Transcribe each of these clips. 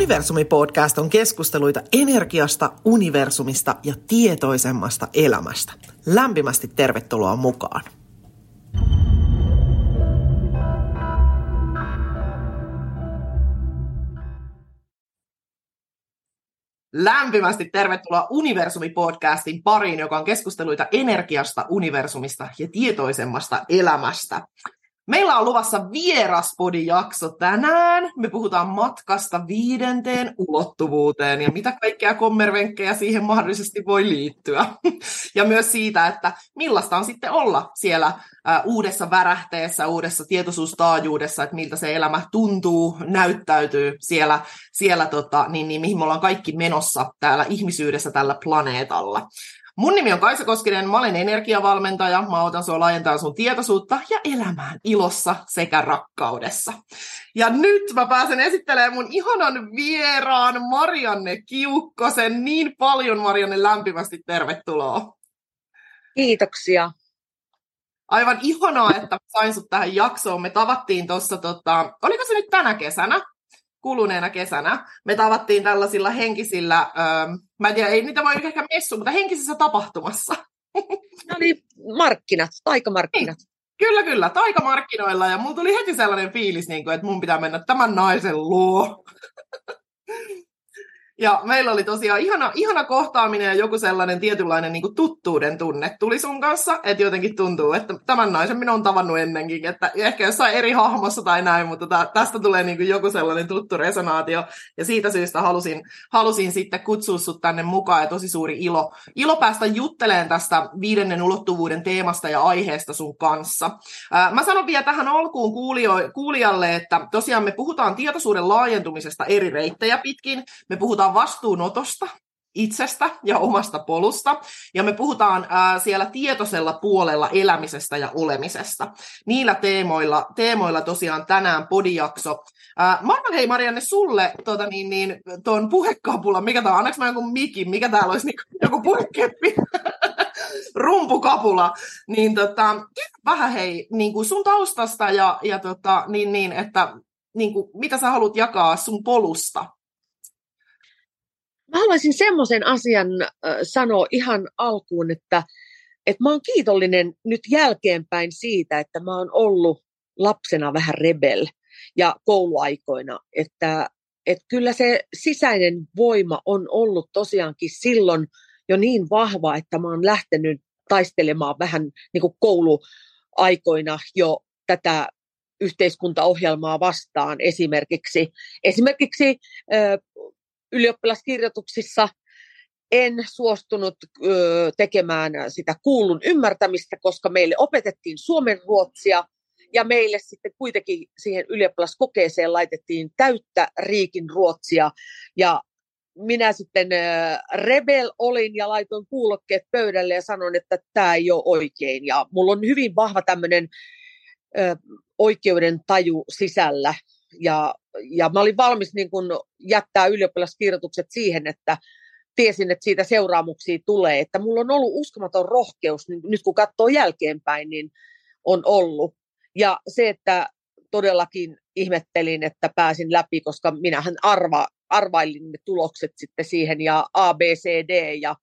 Universumi-podcast on keskusteluita energiasta, universumista ja tietoisemmasta elämästä. Lämpimästi tervetuloa mukaan. Lämpimästi tervetuloa Universumi-podcastin pariin, joka on keskusteluita energiasta, universumista ja tietoisemmasta elämästä. Meillä on luvassa vieraspodijakso tänään. Me puhutaan matkasta viidenteen ulottuvuuteen ja mitä kaikkea kommervenkkejä siihen mahdollisesti voi liittyä. Ja myös siitä, että millaista on sitten olla siellä uudessa värähteessä, uudessa tietoisuustaajuudessa, että miltä se elämä tuntuu, näyttäytyy siellä, siellä tota, niin, niin, mihin me ollaan kaikki menossa täällä ihmisyydessä tällä planeetalla. Mun nimi on Kaisa Koskinen, mä olen energiavalmentaja, mä autan sua laajentaa sun tietoisuutta ja elämään ilossa sekä rakkaudessa. Ja nyt mä pääsen esittelemään mun ihanan vieraan Marianne Kiukkosen. Niin paljon Marianne lämpimästi tervetuloa. Kiitoksia. Aivan ihanaa, että sain sut tähän jaksoon. Me tavattiin tuossa, tota, oliko se nyt tänä kesänä? Kuluneena kesänä. Me tavattiin tällaisilla henkisillä, öö, mä en tiedä, ei niitä voi ehkä messu, mutta henkisessä tapahtumassa. No niin, markkinat, taikamarkkinat. Niin. Kyllä, kyllä, taikamarkkinoilla. Ja mulla tuli heti sellainen fiilis, niin kuin, että mun pitää mennä tämän naisen luo. Ja meillä oli tosiaan ihana, ihana kohtaaminen ja joku sellainen tietynlainen niin tuttuuden tunne tuli sun kanssa, että jotenkin tuntuu, että tämän naisen minä olen tavannut ennenkin, että ehkä jossain eri hahmossa tai näin, mutta tästä tulee niin joku sellainen tuttu resonaatio, ja siitä syystä halusin, halusin sitten kutsua sut tänne mukaan, ja tosi suuri ilo, ilo päästä jutteleen tästä viidennen ulottuvuuden teemasta ja aiheesta sun kanssa. Mä sanon vielä tähän alkuun kuulio, kuulijalle, että tosiaan me puhutaan tietoisuuden laajentumisesta eri reittejä pitkin, me puhutaan puhutaan vastuunotosta, itsestä ja omasta polusta, ja me puhutaan ää, siellä tietoisella puolella elämisestä ja olemisesta. Niillä teemoilla, teemoilla tosiaan tänään podijakso. Ää, mä annan hei Marianne sulle tuota, niin, niin, tuon puhekapulan, mikä tämä on, annaks mä jonkun mikin, mikä täällä olisi niin, joku puhekeppi, rumpukapula, niin tota, vähän hei niin kuin sun taustasta ja, ja tota, niin, niin, että niin kuin, mitä sä haluat jakaa sun polusta Mä haluaisin semmoisen asian sanoa ihan alkuun, että, että mä oon kiitollinen nyt jälkeenpäin siitä, että mä oon ollut lapsena vähän rebel ja kouluaikoina, että, että kyllä se sisäinen voima on ollut tosiaankin silloin jo niin vahva, että mä oon lähtenyt taistelemaan vähän niin kuin kouluaikoina jo tätä yhteiskuntaohjelmaa vastaan esimerkiksi. Esimerkiksi ylioppilaskirjoituksissa en suostunut ö, tekemään sitä kuulun ymmärtämistä, koska meille opetettiin suomen ruotsia ja meille sitten kuitenkin siihen ylioppilaskokeeseen laitettiin täyttä riikin ruotsia ja minä sitten rebel olin ja laitoin kuulokkeet pöydälle ja sanoin, että tämä ei ole oikein. Ja mulla on hyvin vahva tämmöinen oikeuden taju sisällä ja, ja mä olin valmis niin kun jättää ylioppilaskirjoitukset siihen, että tiesin, että siitä seuraamuksia tulee. Että mulla on ollut uskomaton rohkeus, niin nyt kun katsoo jälkeenpäin, niin on ollut. Ja se, että todellakin ihmettelin, että pääsin läpi, koska minähän arva, arvailin ne tulokset sitten siihen ja A, B, C, D ja,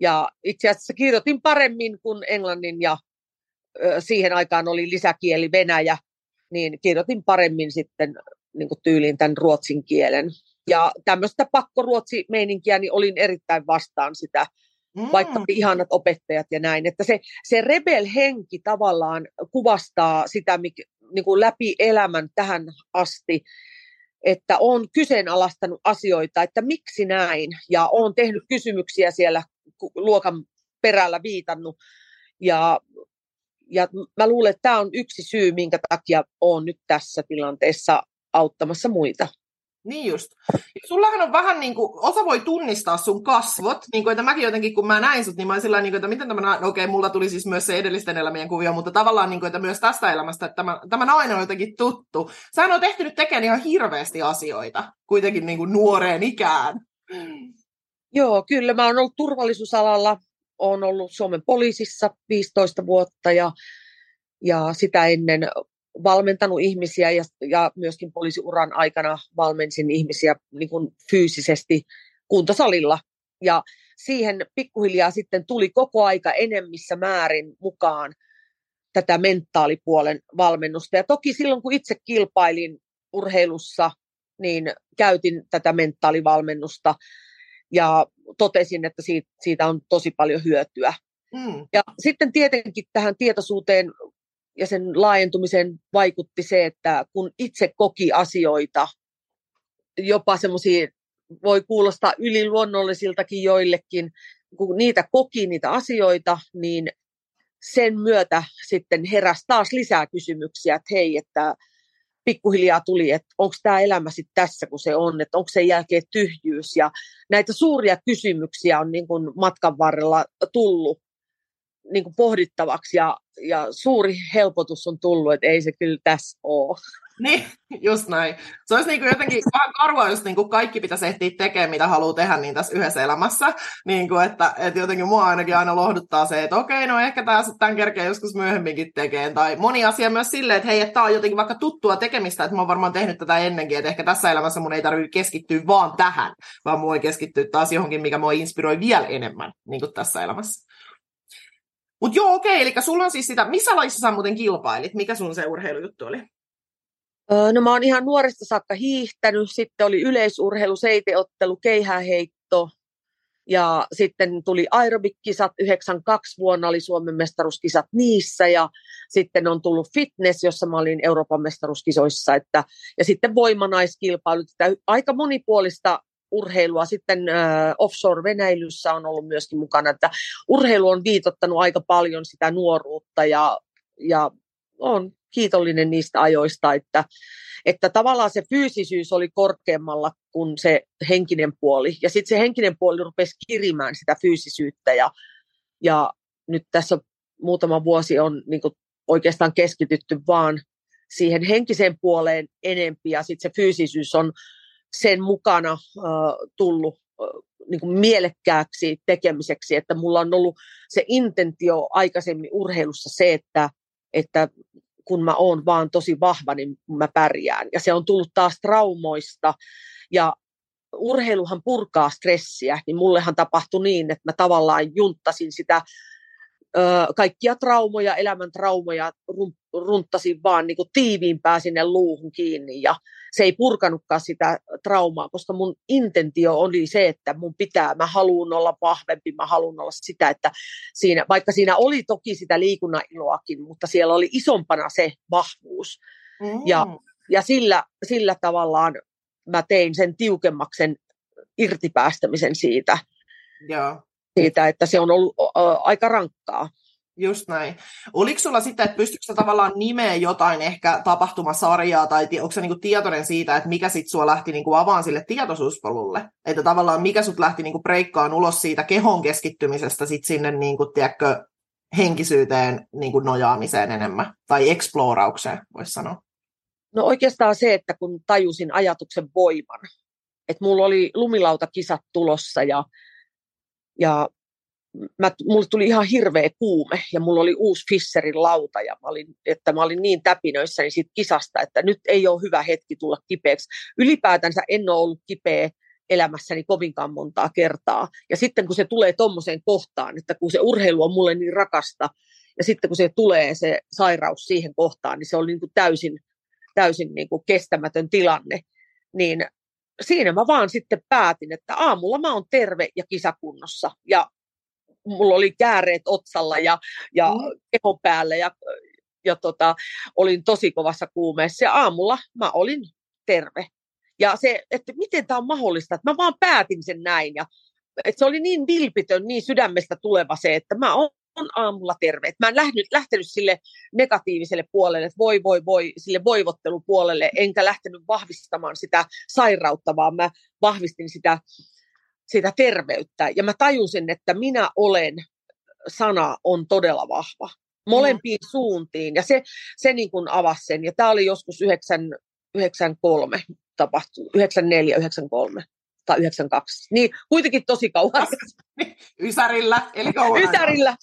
ja itse asiassa kirjoitin paremmin kuin englannin ja ö, siihen aikaan oli lisäkieli Venäjä, niin kirjoitin paremmin sitten niin kuin tyyliin tämän ruotsin kielen. Ja tämmöistä pakkoruotsi-meininkiä, niin olin erittäin vastaan sitä, mm. vaikka ihanat opettajat ja näin. Että se, se rebel-henki tavallaan kuvastaa sitä mikä, niin kuin läpi elämän tähän asti, että on kyseenalaistanut asioita, että miksi näin, ja on tehnyt kysymyksiä siellä luokan perällä viitannut, ja ja mä luulen, että tämä on yksi syy, minkä takia olen nyt tässä tilanteessa auttamassa muita. Niin just. Ja sullahan on vähän niin kuin, osa voi tunnistaa sun kasvot, niin kuin, että mäkin jotenkin, kun mä näin sut, niin mä olin sillä niin kuin, että miten tämä, no okei, okay, mulla tuli siis myös se edellisten elämien kuvio, mutta tavallaan niin kuin, että myös tästä elämästä, että tämä, tämä nainen on jotenkin tuttu. Sähän on tehty nyt tekemään ihan hirveästi asioita, kuitenkin niin kuin nuoreen ikään. Joo, kyllä. Mä oon ollut turvallisuusalalla, oon ollut Suomen poliisissa 15 vuotta ja, ja sitä ennen valmentanut ihmisiä ja, ja myöskin poliisiuran aikana valmensin ihmisiä niin kuin fyysisesti kuntosalilla. Ja siihen pikkuhiljaa sitten tuli koko aika enemmissä määrin mukaan tätä mentaalipuolen valmennusta. Ja toki silloin, kun itse kilpailin urheilussa, niin käytin tätä mentaalivalmennusta ja totesin, että siitä, siitä on tosi paljon hyötyä. Mm. Ja sitten tietenkin tähän tietoisuuteen ja sen laajentumiseen vaikutti se, että kun itse koki asioita, jopa semmoisia voi kuulostaa yliluonnollisiltakin joillekin, kun niitä koki niitä asioita, niin sen myötä sitten heräsi taas lisää kysymyksiä, että hei, että pikkuhiljaa tuli, että onko tämä elämä sitten tässä, kun se on, että onko sen jälkeen tyhjyys. Ja näitä suuria kysymyksiä on niin kuin matkan varrella tullut niin kuin pohdittavaksi ja, ja suuri helpotus on tullut, että ei se kyllä tässä ole. Niin, just näin. Se olisi niin kuin jotenkin vähän karvaa, jos niin kuin kaikki pitäisi ehtiä tekemään, mitä haluaa tehdä niin tässä yhdessä elämässä. Niin kuin, että, että jotenkin mua ainakin aina lohduttaa se, että okei, no ehkä tämä sitten tämän kerkeä joskus myöhemminkin tekee. Tai moni asia myös silleen, että hei, että tämä on jotenkin vaikka tuttua tekemistä, että mä oon varmaan tehnyt tätä ennenkin, että ehkä tässä elämässä mun ei tarvitse keskittyä vaan tähän, vaan mua keskittyä taas johonkin, mikä mua inspiroi vielä enemmän niin kuin tässä elämässä. Mutta joo, okei, eli sulla on siis sitä, missä lajissa sä muuten kilpailit? Mikä sun se urheilujuttu oli? No mä oon ihan nuoresta saakka hiihtänyt, sitten oli yleisurheilu, seiteottelu, keihäheitto ja sitten tuli aerobikkisat 92 vuonna oli Suomen mestaruuskisat niissä ja sitten on tullut fitness, jossa mä olin Euroopan mestaruuskisoissa että, ja sitten voimanaiskilpailut, että aika monipuolista urheilua. Sitten äh, offshore-venäilyssä on ollut myöskin mukana, että urheilu on viitottanut aika paljon sitä nuoruutta ja, ja on kiitollinen niistä ajoista, että, että tavallaan se fyysisyys oli korkeammalla kuin se henkinen puoli. Ja sitten se henkinen puoli rupesi kirimään sitä fyysisyyttä ja, ja nyt tässä muutama vuosi on niin kuin oikeastaan keskitytty vaan siihen henkiseen puoleen enempi ja sitten se fyysisyys on sen mukana äh, tullut niin kuin mielekkääksi tekemiseksi, että mulla on ollut se intentio aikaisemmin urheilussa se, että, että kun mä oon vaan tosi vahva, niin mä pärjään. Ja se on tullut taas traumoista. Ja urheiluhan purkaa stressiä, niin mullehan tapahtui niin, että mä tavallaan junttasin sitä ö, kaikkia traumoja, elämän traumoja runttasin vaan niin kuin tiiviimpää sinne luuhun kiinni ja se ei purkanutkaan sitä traumaa, koska mun intentio oli se, että mun pitää, mä haluan olla vahvempi, mä haluan olla sitä, että siinä, vaikka siinä oli toki sitä liikunnan iloakin, mutta siellä oli isompana se vahvuus. Mm. Ja, ja sillä, sillä tavallaan mä tein sen tiukemmaksen irtipäästämisen siitä, Joo. siitä että se on ollut ä, aika rankkaa. Just näin. Oliko sulla sitten, että pystytkö tavallaan nimeä jotain ehkä tapahtumasarjaa, tai onko se niinku tietoinen siitä, että mikä sitten sua lähti niinku avaan sille tietoisuuspolulle? Että tavallaan mikä sut lähti niinku breikkaan ulos siitä kehon keskittymisestä sit sinne niinku, tiedätkö, henkisyyteen niinku nojaamiseen enemmän, tai eksploraukseen, voisi sanoa? No oikeastaan se, että kun tajusin ajatuksen voiman, että mulla oli lumilautakisat tulossa ja, ja mä, mulle tuli ihan hirveä kuume ja mulla oli uusi Fisserin lauta ja mä olin, että mä olin niin täpinöissäni siitä kisasta, että nyt ei ole hyvä hetki tulla kipeäksi. Ylipäätänsä en ole ollut kipeä elämässäni kovinkaan montaa kertaa. Ja sitten kun se tulee tuommoiseen kohtaan, että kun se urheilu on mulle niin rakasta, ja sitten kun se tulee se sairaus siihen kohtaan, niin se oli niin kuin täysin, täysin niin kuin kestämätön tilanne. Niin siinä mä vaan sitten päätin, että aamulla mä oon terve ja kisakunnossa. Ja mulla oli kääreet otsalla ja, ja mm. kehon päällä ja, ja tota, olin tosi kovassa kuumeessa. Ja aamulla mä olin terve. Ja se, että miten tämä on mahdollista, että mä vaan päätin sen näin. Ja, että se oli niin vilpitön, niin sydämestä tuleva se, että mä oon aamulla terve. mä en lähtenyt, lähtenyt sille negatiiviselle puolelle, että voi, voi, voi, sille voivottelupuolelle, enkä lähtenyt vahvistamaan sitä sairautta, vaan mä vahvistin sitä sitä terveyttä. Ja mä tajusin, että minä olen, sana on todella vahva. Molempiin mm. suuntiin. Ja se, se niin kuin avasi sen. Ja tämä oli joskus 9, 93 tapahtui, 94, 93 tai 92. Niin, kuitenkin tosi kauan. Ysärillä, eli kauan. Ysärillä.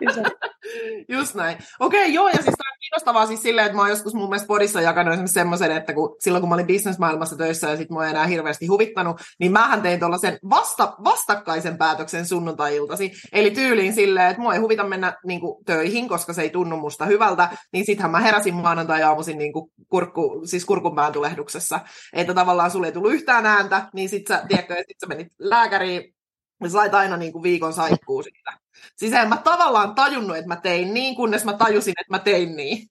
Just näin. Okei, okay, joo, ja siis kiinnostavaa siis silleen, että mä oon joskus mun mielestä podissa jakanut esimerkiksi semmoisen, että kun, silloin kun mä olin bisnesmaailmassa töissä ja sit mua ei enää hirveästi huvittanut, niin mähän tein tuollaisen vasta, vastakkaisen päätöksen sunnuntai-iltasi. Eli tyyliin silleen, että mua ei huvita mennä niin kuin, töihin, koska se ei tunnu musta hyvältä, niin sittenhän mä heräsin maanantai-aamuisin niin kuin kurkku, siis kurkunpään tulehduksessa. Että tavallaan sulle ei tullut yhtään ääntä, niin sit sä, tiedätkö, sit sä menit lääkäriin, ja sait aina niin kuin viikon saikkuu siitä. Siis en mä tavallaan tajunnut, että mä tein niin, kunnes mä tajusin, että mä tein niin.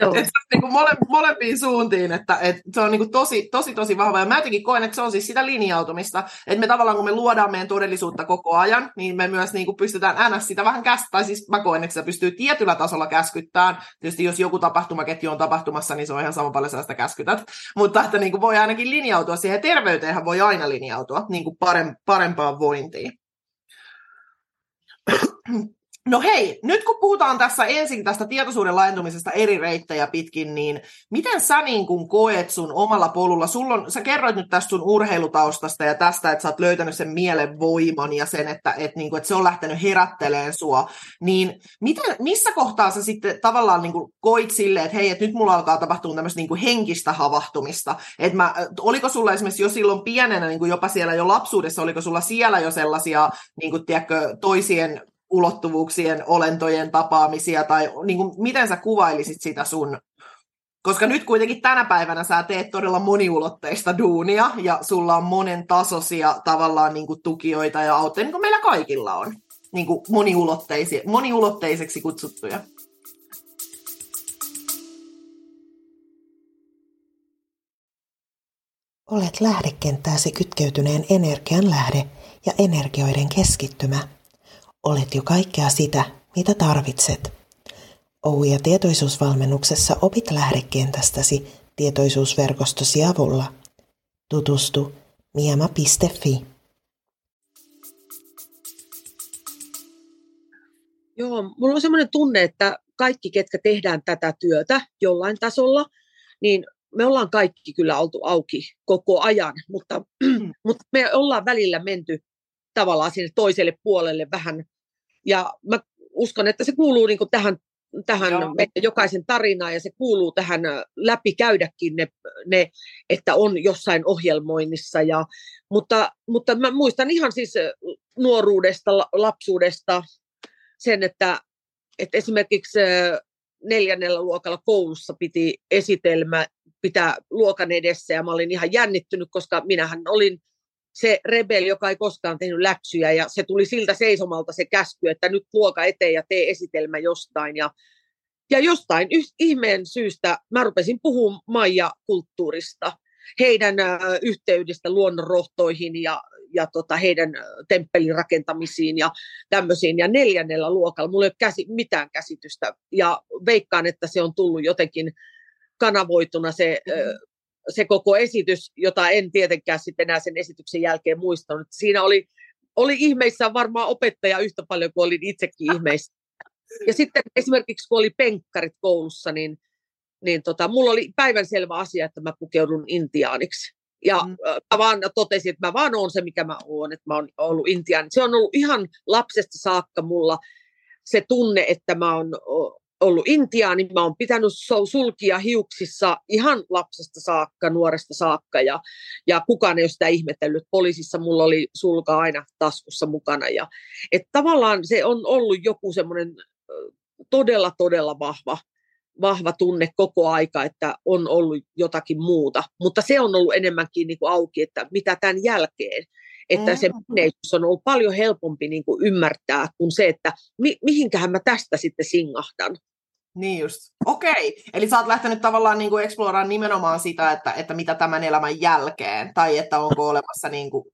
Joo. et se on niin kuin mole, molempiin suuntiin, että, että se on niin kuin tosi, tosi, tosi vahva. Ja mä jotenkin koen, että se on siis sitä linjautumista, että me tavallaan kun me luodaan meidän todellisuutta koko ajan, niin me myös niin kuin pystytään ns. sitä vähän käsittää. Siis mä koen, että se pystyy tietyllä tasolla käskyttämään. Tietysti jos joku tapahtumaketju on tapahtumassa, niin se on ihan sama paljon sellaista käskytät. Mutta että niin kuin voi ainakin linjautua siihen. Terveyteenhän voi aina linjautua niin kuin parempaan vointiin. No hei, nyt kun puhutaan tässä ensin tästä tietoisuuden laajentumisesta eri reittejä pitkin, niin miten sä niin kun koet sun omalla polulla? Sulla on, sä kerroit nyt tästä sun urheilutaustasta ja tästä, että sä oot löytänyt sen mielen voiman ja sen, että, että, niin kun, että se on lähtenyt herätteleen sua. Niin miten, missä kohtaa sä sitten tavallaan niin koit silleen, että hei, että nyt mulla alkaa tapahtua tämmöistä niin henkistä havahtumista? Että mä, oliko sulla esimerkiksi jo silloin pienenä, niin jopa siellä jo lapsuudessa, oliko sulla siellä jo sellaisia, niin kuin, tiedätkö, toisien ulottuvuuksien, olentojen tapaamisia, tai niin kuin, miten sä kuvailisit sitä sun koska nyt kuitenkin tänä päivänä sä teet todella moniulotteista duunia, ja sulla on monen tasoisia tavallaan niin kuin tukijoita ja autteja, niin kuin meillä kaikilla on, niin kuin moniulotteiseksi kutsuttuja. Olet lähdekenttääsi kytkeytyneen energian lähde ja energioiden keskittymä – Olet jo kaikkea sitä, mitä tarvitset. OU- ja tietoisuusvalmennuksessa opit lähdekentästäsi tietoisuusverkostosi avulla. Tutustu miema.fi. Joo, mulla on sellainen tunne, että kaikki, ketkä tehdään tätä työtä jollain tasolla, niin me ollaan kaikki kyllä oltu auki koko ajan, mutta, mutta me ollaan välillä menty tavallaan sinne toiselle puolelle vähän ja mä uskon, että se kuuluu niin kuin tähän, tähän jokaisen tarinaan ja se kuuluu tähän läpi käydäkin ne, ne, että on jossain ohjelmoinnissa. Ja, mutta, mutta mä muistan ihan siis nuoruudesta, lapsuudesta sen, että, että esimerkiksi neljännellä luokalla koulussa piti esitelmä pitää luokan edessä ja mä olin ihan jännittynyt, koska minähän olin se rebeli, joka ei koskaan tehnyt läksyjä, ja se tuli siltä seisomalta se käsky, että nyt luoka eteen ja tee esitelmä jostain. Ja, ja jostain ihmeen syystä mä rupesin puhumaan Maija-kulttuurista, heidän ö, yhteydestä luonnonrohtoihin ja, ja tota, heidän temppelin rakentamisiin ja tämmöisiin. Ja neljännellä luokalla mulla ei ole käsi, mitään käsitystä, ja veikkaan, että se on tullut jotenkin kanavoituna se ö, se koko esitys, jota en tietenkään sitten enää sen esityksen jälkeen muistanut. Siinä oli, oli ihmeissä varmaan opettaja yhtä paljon kuin olin itsekin ihmeissä. Ja sitten esimerkiksi kun oli penkkarit koulussa, niin, niin tota, mulla oli päivänselvä asia, että mä pukeudun intiaaniksi. Ja mm. mä vaan totesin, että mä vaan oon se, mikä mä oon, että mä oon ollut intiaani. Se on ollut ihan lapsesta saakka mulla se tunne, että mä oon ollut niin mä oon pitänyt sulkia hiuksissa ihan lapsesta saakka, nuoresta saakka, ja, ja kukaan ei ole sitä ihmetellyt. Poliisissa mulla oli sulka aina taskussa mukana. Ja, et tavallaan se on ollut joku semmoinen todella, todella vahva, vahva tunne koko aika, että on ollut jotakin muuta. Mutta se on ollut enemmänkin niin kuin auki, että mitä tämän jälkeen. Että se menneisyys on ollut paljon helpompi niin kuin ymmärtää kuin se, että mi- mihinkähän mä tästä sitten singahdan. Niin just. Okei. Okay. Eli sä oot lähtenyt tavallaan niin kuin exploraan nimenomaan sitä, että, että mitä tämän elämän jälkeen, tai että onko olemassa, niin kuin,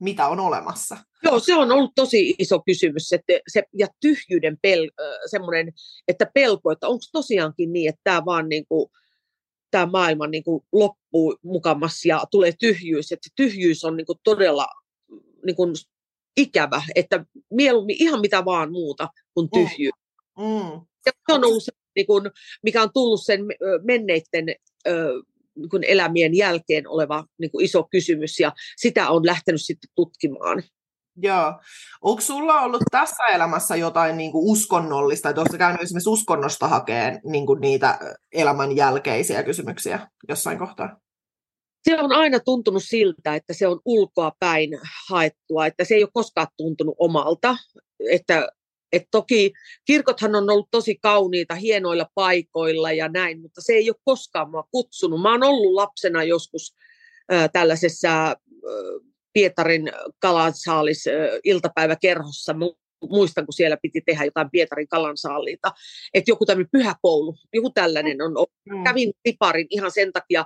mitä on olemassa. Joo, se on ollut tosi iso kysymys. Että se, ja tyhjyyden pel, semmoinen, että pelko, että onko tosiaankin niin, että tämä vaan niin kuin, tämä maailma niin kuin loppuu mukamassa ja tulee tyhjyys. Että se tyhjyys on niin kuin todella niin kuin ikävä, että mieluummin ihan mitä vaan muuta kuin tyhjyys. Mm. Mm. Se on ollut se niin kuin, mikä on tullut sen menneiden niin kuin elämien jälkeen oleva niin kuin iso kysymys, ja sitä on lähtenyt sitten tutkimaan. Joo. Onko sulla ollut tässä elämässä jotain niin kuin uskonnollista, että oletko käynyt esimerkiksi uskonnosta hakeen niin kuin niitä elämän jälkeisiä kysymyksiä jossain kohtaa? Se on aina tuntunut siltä, että se on ulkoa päin haettua, että se ei ole koskaan tuntunut omalta. Että, että toki kirkothan on ollut tosi kauniita, hienoilla paikoilla ja näin, mutta se ei ole koskaan mua kutsunut. Mä oon ollut lapsena joskus äh, tällaisessa äh, Pietarin kalansaalis iltapäiväkerhossa. Muistan, kun siellä piti tehdä jotain Pietarin kalansaaliita. Että joku tämmöinen pyhäkoulu, joku tällainen on Mm. Kävin riparin ihan sen takia,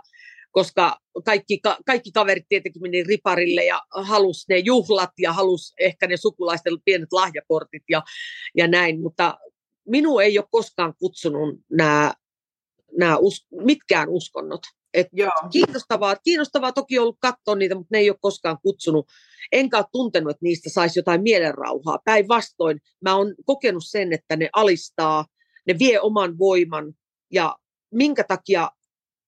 koska kaikki, kaikki kaverit tietenkin meni riparille ja halus ne juhlat ja halus ehkä ne sukulaisten pienet lahjakortit ja, ja näin, mutta minua ei ole koskaan kutsunut nämä, nämä us, mitkään uskonnot. Et Joo. Kiinnostavaa, kiinnostavaa toki on ollut katsoa niitä, mutta ne ei ole koskaan kutsunut. Enkä ole tuntenut, että niistä saisi jotain mielenrauhaa. Päinvastoin mä oon kokenut sen, että ne alistaa, ne vie oman voiman ja minkä takia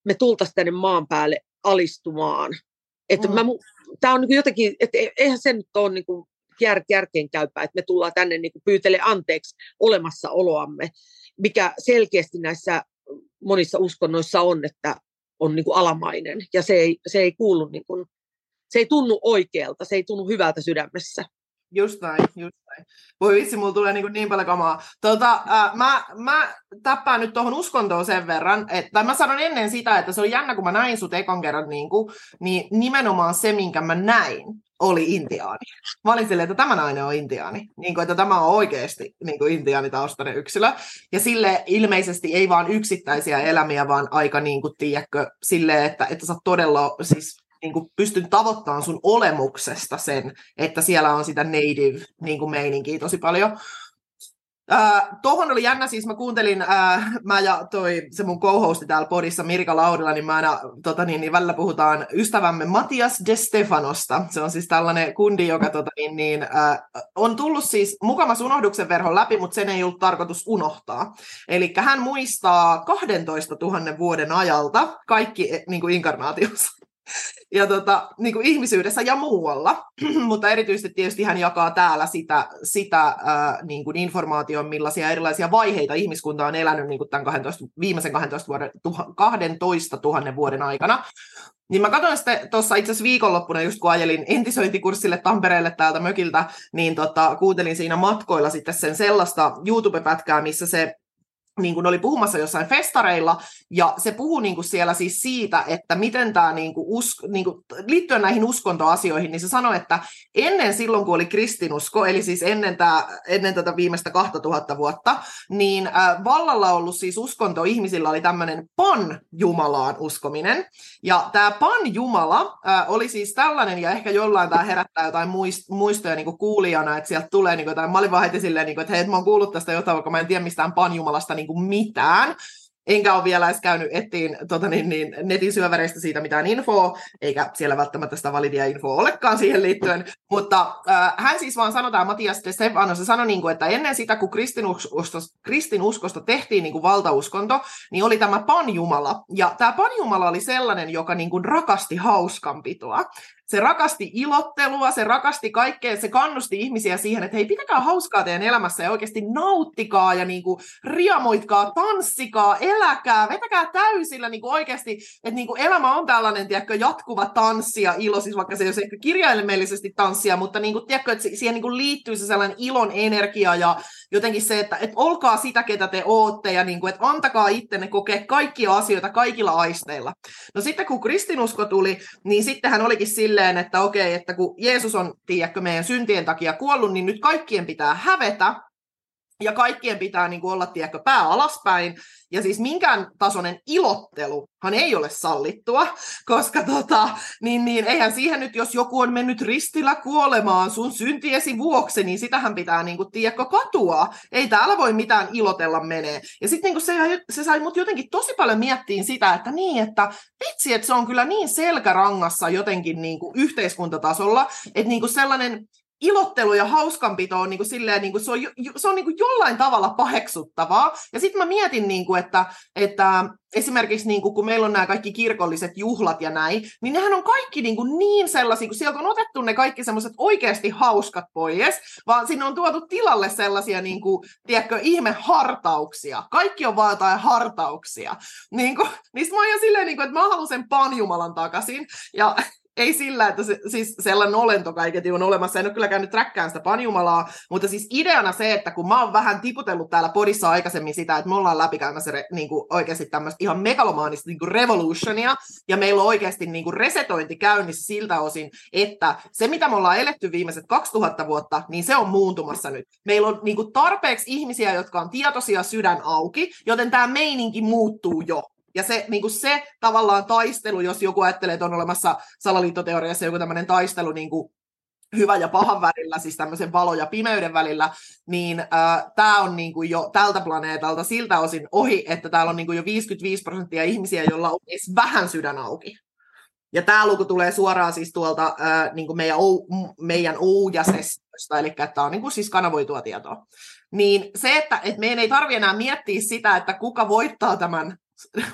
me tultaisiin tänne maan päälle alistumaan. Että mm. tämä on niin jotenkin, että e, eihän se nyt ole niin kuin jär, järkeen käypää, että me tullaan tänne niin kuin pyytele anteeksi olemassaoloamme, mikä selkeästi näissä monissa uskonnoissa on, että on niin kuin alamainen ja se ei, se ei kuulu, niin kuin, se ei tunnu oikealta, se ei tunnu hyvältä sydämessä. Just näin, just näin. Voi vitsi, mulla tulee niin, niin paljon kamaa. Tota, äh, mä, mä tappaan nyt tuohon uskontoon sen verran, että mä sanon ennen sitä, että se oli jännä, kun mä näin sut ekan kerran, niin, kuin, niin nimenomaan se, minkä mä näin, oli intiaani. Mä olin silleen, että tämä nainen on intiaani. Niin kuin, että tämä on oikeasti niin kuin intiaanitaustainen yksilö. Ja sille ilmeisesti ei vaan yksittäisiä elämiä, vaan aika niin kuin, tiedätkö, silleen, että, että sä todella siis niin kuin pystyn tavoittamaan sun olemuksesta sen, että siellä on sitä native niin kuin meininkiä tosi paljon. Äh, Tuohon oli jännä, siis mä kuuntelin, äh, mä ja toi, se mun co-hosti täällä podissa Mirka Laudela, niin mä aina tota, niin, niin välillä puhutaan ystävämme Matias De Stefanosta. Se on siis tällainen kundi, joka tota, niin, niin, äh, on tullut siis mukamas unohduksen verhon läpi, mutta sen ei ollut tarkoitus unohtaa. Eli hän muistaa 12 000 vuoden ajalta kaikki niin kuin ja tota, niin kuin ihmisyydessä ja muualla, mutta erityisesti tietysti hän jakaa täällä sitä, sitä äh, niin kuin informaation, millaisia erilaisia vaiheita ihmiskunta on elänyt niin kuin tämän 12, viimeisen 12, vuoden, tuha, 12 000 vuoden aikana. Niin mä katsoin sitten tuossa itse asiassa viikonloppuna, just kun ajelin entisointikurssille Tampereelle täältä mökiltä, niin tota, kuuntelin siinä matkoilla sitten sen sellaista YouTube-pätkää, missä se niin kuin oli puhumassa jossain festareilla, ja se puhuu niin kuin siellä siis siitä, että miten tämä niin kuin usko, niin kuin, liittyen näihin uskontoasioihin, niin se sanoi, että ennen silloin, kun oli kristinusko, eli siis ennen, tämä, ennen tätä viimeistä 2000 vuotta, niin äh, vallalla ollut siis uskonto ihmisillä oli tämmöinen pan-jumalaan uskominen, ja tämä pan-jumala äh, oli siis tällainen, ja ehkä jollain tämä herättää jotain muist, muistoja niin kuin kuulijana, että sieltä tulee niin kuin jotain, mä olin vaan heti silleen, niin kuin, että hei, mä oon kuullut tästä jotain, vaikka mä en tiedä mistään pan-jumalasta niin kuin mitään, enkä ole vielä edes käynyt etsiin tota niin, niin, netin syöväreistä siitä mitään infoa, eikä siellä välttämättä sitä validia infoa olekaan siihen liittyen, mutta äh, hän siis vaan sanotaan, Matias de Stefano, se sanoi, niin kuin, että ennen sitä, kun kristinuskosta, kristinuskosta tehtiin niin kuin valtauskonto, niin oli tämä panjumala, ja tämä panjumala oli sellainen, joka niin kuin rakasti hauskanpitoa se rakasti ilottelua, se rakasti kaikkea, se kannusti ihmisiä siihen, että hei, pitäkää hauskaa teidän elämässä ja oikeasti nauttikaa ja niin kuin riemoitkaa, tanssikaa, eläkää, vetäkää täysillä niin kuin oikeasti, että niin kuin elämä on tällainen, tiedätkö, jatkuva tanssi ja ilo, siis vaikka se ei ole ehkä kirjaimellisesti tanssia, mutta niin kuin, tiedätkö, että siihen niin kuin liittyy se sellainen ilon energia ja jotenkin se, että, että olkaa sitä, ketä te ootte ja niin kuin, että antakaa ittenne kokea kaikkia asioita kaikilla aisteilla. No sitten kun kristinusko tuli, niin sitten hän olikin silleen, että okei, että kun Jeesus on, tiedätkö, meidän syntien takia kuollut, niin nyt kaikkien pitää hävetä, ja kaikkien pitää niin kuin olla tiedätkö, pää alaspäin. Ja siis minkään tasoinen ilotteluhan ei ole sallittua, koska tota, niin, niin, eihän siihen nyt, jos joku on mennyt ristillä kuolemaan sun syntiesi vuoksi, niin sitähän pitää niin kuin, tiedätkö, katua. Ei täällä voi mitään ilotella menee. Ja sitten niin se, se sai mut jotenkin tosi paljon miettiin sitä, että niin, että vitsi, että se on kyllä niin selkärangassa jotenkin niin kuin yhteiskuntatasolla, että niin kuin sellainen ilottelu ja hauskanpito on niin kuin silleen, niin kuin se on, se on niin kuin jollain tavalla paheksuttavaa. Ja sitten mä mietin, niin kuin, että, että esimerkiksi niin kuin, kun meillä on nämä kaikki kirkolliset juhlat ja näin, niin nehän on kaikki niin, kuin niin sellaisia, kun sieltä on otettu ne kaikki semmoiset oikeasti hauskat pois, vaan sinne on tuotu tilalle sellaisia, niin kuin, tiedätkö, ihme hartauksia. Kaikki on vaan jotain hartauksia. Niin kuin, niin mä oon silleen, niin kuin, että mä haluan sen panjumalan takaisin. Ja ei sillä, että se, siis sellainen olento kaiketi on olemassa. En ole kyllä käynyt träkkään sitä panjumalaa, mutta siis ideana se, että kun mä oon vähän tiputellut täällä podissa aikaisemmin sitä, että me ollaan läpikäymässä re, niin kuin oikeasti tämmöistä ihan megalomaanista niin kuin revolutionia, ja meillä on oikeasti niin kuin resetointi käynnissä siltä osin, että se, mitä me ollaan eletty viimeiset 2000 vuotta, niin se on muuntumassa nyt. Meillä on niin kuin tarpeeksi ihmisiä, jotka on tietoisia sydän auki, joten tämä meininki muuttuu jo. Ja se, niin kuin se tavallaan taistelu, jos joku ajattelee, että on olemassa salaliittoteoriassa joku tämmöinen taistelu niin kuin hyvä ja pahan välillä, siis tämmöisen valo- ja pimeyden välillä, niin äh, tämä on kuin jo tältä planeetalta siltä osin ohi, että täällä on niin kuin jo 55 prosenttia ihmisiä, joilla on edes vähän sydän auki. Ja tämä luku tulee suoraan siis tuolta äh, kuin meidän, ou, meidän OU-jäsestä, eli tämä on niin kuin siis kanavoitua tietoa. Niin se, että, että meidän ei tarvitse enää miettiä sitä, että kuka voittaa tämän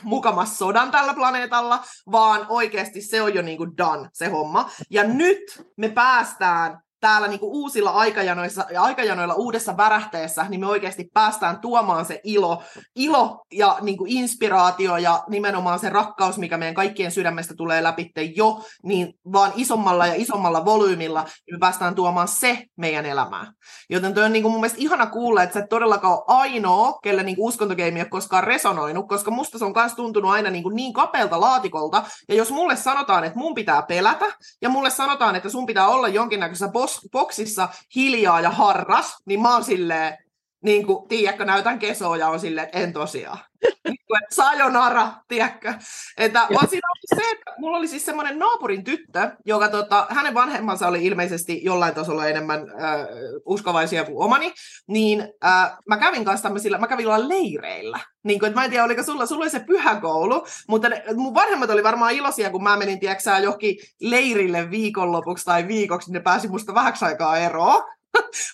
mukamas sodan tällä planeetalla, vaan oikeasti se on jo niin kuin done se homma. Ja nyt me päästään täällä niin kuin uusilla aikajanoissa, aikajanoilla uudessa värähteessä, niin me oikeasti päästään tuomaan se ilo, ilo ja niin kuin inspiraatio ja nimenomaan se rakkaus, mikä meidän kaikkien sydämestä tulee läpi jo, niin vaan isommalla ja isommalla volyymilla niin me päästään tuomaan se meidän elämään. Joten tuo on niin kuin mun mielestä ihana kuulla, että sä et todellakaan ole ainoa, kelle niin uskontokeimi ei koskaan resonoinut, koska musta se on myös tuntunut aina niin, kuin niin kapealta laatikolta, ja jos mulle sanotaan, että mun pitää pelätä, ja mulle sanotaan, että sun pitää olla jonkinnäköisessä boksissa hiljaa ja harras, niin mä oon silleen, niin kuin, tiedätkö, näytän kesoa ja on silleen, että en tosiaan. niin kuin, että sayonara, tiedätkö. Että on siinä se, että mulla oli siis semmoinen naapurin tyttö, joka tota, hänen vanhemmansa oli ilmeisesti jollain tasolla enemmän äh, uskovaisia kuin omani, niin äh, mä kävin kanssa tämmöisillä, mä kävin leireillä. Niin kuin, että mä en tiedä, oliko sulla, sulla oli se pyhäkoulu, mutta ne, mun vanhemmat oli varmaan iloisia, kun mä menin, tiedätkö johonkin leirille viikonlopuksi tai viikoksi, niin ne pääsi musta vähäksi aikaa eroon.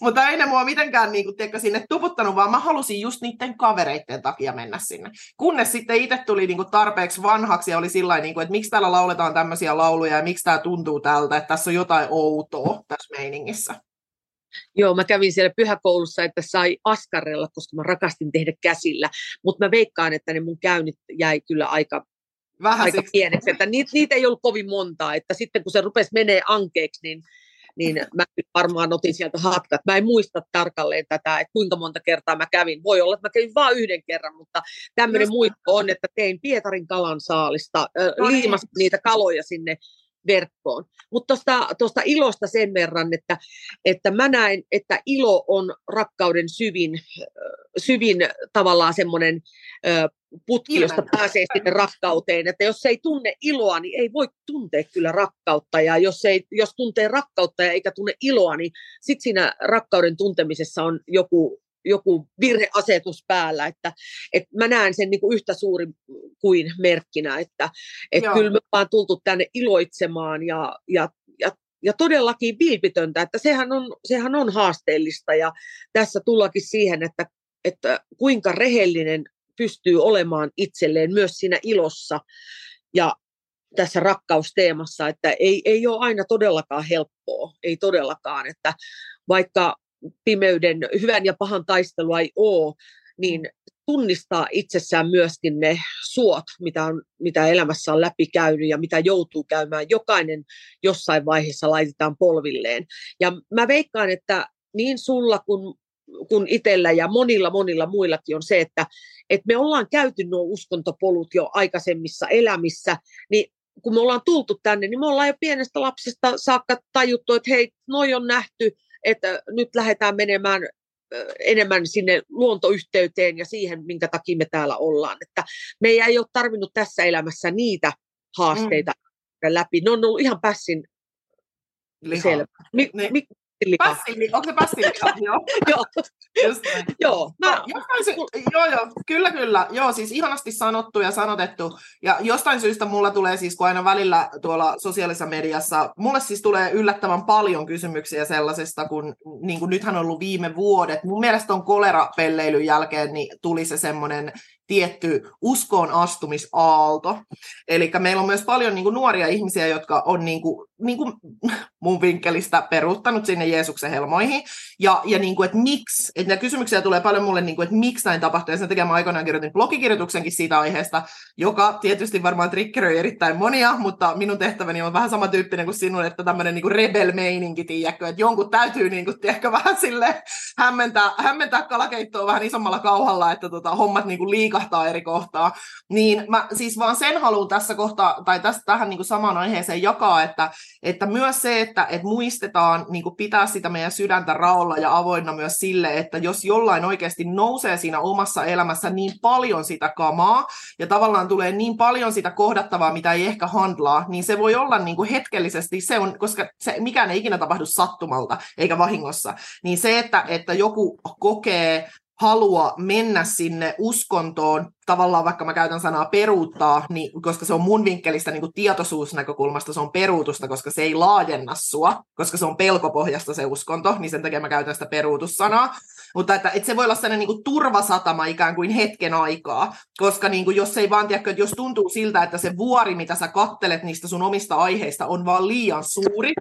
Mutta ei ne mua mitenkään niin kuin, tiedätkö, sinne tuputtanut, vaan mä halusin just niiden kavereiden takia mennä sinne. Kunnes sitten itse tuli niin kuin, tarpeeksi vanhaksi ja oli sillä niin kuin, että miksi täällä lauletaan tämmöisiä lauluja ja miksi tämä tuntuu tältä, että tässä on jotain outoa tässä meiningissä. Joo, mä kävin siellä pyhäkoulussa, että sai askarella, koska mä rakastin tehdä käsillä, mutta mä veikkaan, että ne mun käynnit jäi kyllä aika Vähän aika pieneksi, että niitä, niitä ei ollut kovin montaa, että sitten kun se rupesi menee ankeeksi, niin niin mä varmaan otin sieltä hatkat. Mä en muista tarkalleen tätä, että kuinka monta kertaa mä kävin. Voi olla, että mä kävin vain yhden kerran, mutta tämmöinen muisto on, että tein Pietarin kalan saalista, no niin. liimasin niitä kaloja sinne verkkoon. Mutta tuosta ilosta sen verran, että, että mä näen, että ilo on rakkauden syvin, syvin tavallaan semmoinen putki, josta pääsee sinne rakkauteen. Että jos ei tunne iloa, niin ei voi tuntea kyllä rakkautta. Ja jos, ei, jos tuntee rakkautta ja eikä tunne iloa, niin sitten siinä rakkauden tuntemisessa on joku, joku virheasetus päällä. Että, että mä näen sen niin kuin yhtä suuri kuin merkkinä, että, että kyllä me ollaan tultu tänne iloitsemaan ja, ja, ja ja todellakin vilpitöntä, että sehän on, sehän on haasteellista ja tässä tullakin siihen, että, että kuinka rehellinen pystyy olemaan itselleen myös siinä ilossa ja tässä rakkausteemassa, että ei, ei ole aina todellakaan helppoa, ei todellakaan, että vaikka pimeyden hyvän ja pahan taistelua ei ole, niin tunnistaa itsessään myöskin ne suot, mitä, on, mitä elämässä on läpikäynyt ja mitä joutuu käymään. Jokainen jossain vaiheessa laitetaan polvilleen. Ja mä veikkaan, että niin sulla kuin kun itsellä ja monilla monilla muillakin on se, että, että me ollaan käyty nuo uskontopolut jo aikaisemmissa elämissä, niin kun me ollaan tultu tänne, niin me ollaan jo pienestä lapsesta saakka tajuttu, että hei, noi on nähty, että nyt lähdetään menemään enemmän sinne luontoyhteyteen ja siihen, minkä takia me täällä ollaan. Että meidän ei ole tarvinnut tässä elämässä niitä haasteita mm. läpi. Ne on ollut ihan pässin selvä. Mi- mi- Pässiliha. Pässili, onko se pässiliha? joo. joo. Just näin. joo. No, jostain sy- joo, joo, kyllä, kyllä. Joo, siis ihanasti sanottu ja sanotettu. Ja jostain syystä mulla tulee siis, kun aina välillä tuolla sosiaalisessa mediassa, mulle siis tulee yllättävän paljon kysymyksiä sellaisesta, kun niin kuin nythän on ollut viime vuodet. Mun mielestä on kolerapelleilyn jälkeen niin tuli se semmoinen tietty uskoon astumisaalto. Eli meillä on myös paljon niin kuin, nuoria ihmisiä, jotka on niin kuin, niin kuin mun vinkkelistä peruuttanut sinne Jeesuksen helmoihin. Ja, ja niin kuin, että miksi, että kysymyksiä tulee paljon mulle, niin kuin, että miksi näin tapahtuu. Ja sen takia mä aikoinaan kirjoitin blogikirjoituksenkin siitä aiheesta, joka tietysti varmaan triggeröi erittäin monia, mutta minun tehtäväni on vähän samantyyppinen kuin sinun, että tämmöinen niin rebel-meininki, tiedätkö, että jonkun täytyy niin kuin, tiedätkö, vähän sille hämmentää, hämmentää kalakeittoa vähän isommalla kauhalla, että tota, hommat niin kuin liikahtaa eri kohtaa. Niin mä siis vaan sen haluan tässä kohtaa, tai tästä tähän niin kuin samaan aiheeseen jakaa, että, että myös se, että, että muistetaan niin kuin pitää sitä meidän sydäntä raolla ja avoinna myös sille, että jos jollain oikeasti nousee siinä omassa elämässä niin paljon sitä kamaa, ja tavallaan tulee niin paljon sitä kohdattavaa, mitä ei ehkä handlaa, niin se voi olla niin kuin hetkellisesti, se on, koska se, mikään ei ikinä tapahdu sattumalta eikä vahingossa, niin se, että, että joku kokee halua mennä sinne uskontoon, tavallaan vaikka mä käytän sanaa peruuttaa, niin, koska se on mun vinkkelistä niin kuin tietoisuusnäkökulmasta, se on peruutusta, koska se ei laajenna sua, koska se on pelkopohjasta se uskonto, niin sen takia mä käytän sitä peruutussanaa. Mutta että, että se voi olla sellainen niin kuin turvasatama ikään kuin hetken aikaa, koska niin kuin, jos ei vaan tiedä, että jos tuntuu siltä, että se vuori, mitä sä kattelet niistä sun omista aiheista, on vaan liian suuri,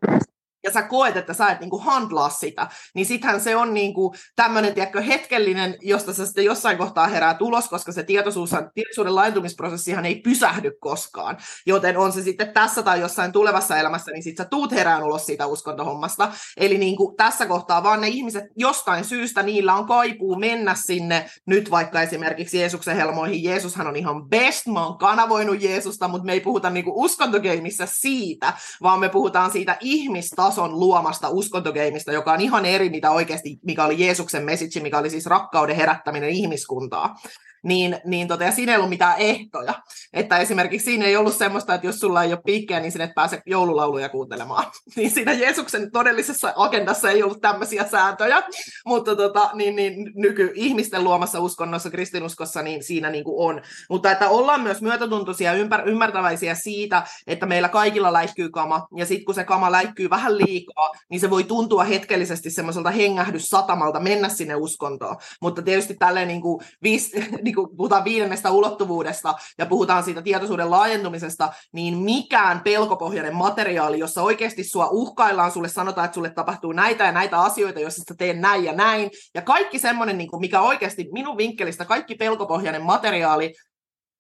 ja sä koet, että sä et niinku handlaa sitä, niin sittenhän se on niinku tämmöinen hetkellinen, josta sä sitten jossain kohtaa herää tulos, koska se tietoisuuden laajentumisprosessihan ei pysähdy koskaan. Joten on se sitten tässä tai jossain tulevassa elämässä, niin sitten sä tuut herään ulos siitä uskontohommasta. Eli niinku tässä kohtaa vaan ne ihmiset jostain syystä, niillä on kaipuu mennä sinne nyt vaikka esimerkiksi Jeesuksen helmoihin. Jeesushan on ihan best, mä oon kanavoinut Jeesusta, mutta me ei puhuta niinku uskontogeimissä siitä, vaan me puhutaan siitä ihmistä tason luomasta uskontogeimista, joka on ihan eri, mitä oikeasti, mikä oli Jeesuksen message, mikä oli siis rakkauden herättäminen ihmiskuntaa niin, niin tota, ja siinä ei ollut mitään ehtoja. Että esimerkiksi siinä ei ollut semmoista, että jos sulla ei ole piikkejä, niin sinne et pääse joululauluja kuuntelemaan. niin siinä Jeesuksen todellisessa agendassa ei ollut tämmöisiä sääntöjä, mutta tota, niin, niin, nyky-ihmisten luomassa uskonnossa, kristinuskossa, niin siinä niin kuin on. Mutta että ollaan myös myötätuntoisia ympär- ymmärtäväisiä siitä, että meillä kaikilla läikkyy kama, ja sitten kun se kama läikkyy vähän liikaa, niin se voi tuntua hetkellisesti semmoiselta hengähdyssatamalta mennä sinne uskontoon. Mutta tietysti tälleen niin kuin viis, niin kuin puhutaan viidennestä ulottuvuudesta ja puhutaan siitä tietoisuuden laajentumisesta, niin mikään pelkopohjainen materiaali, jossa oikeasti sua uhkaillaan, sulle sanotaan, että sulle tapahtuu näitä ja näitä asioita, jos sä teen näin ja näin, ja kaikki semmoinen, niin mikä oikeasti minun vinkkelistä, kaikki pelkopohjainen materiaali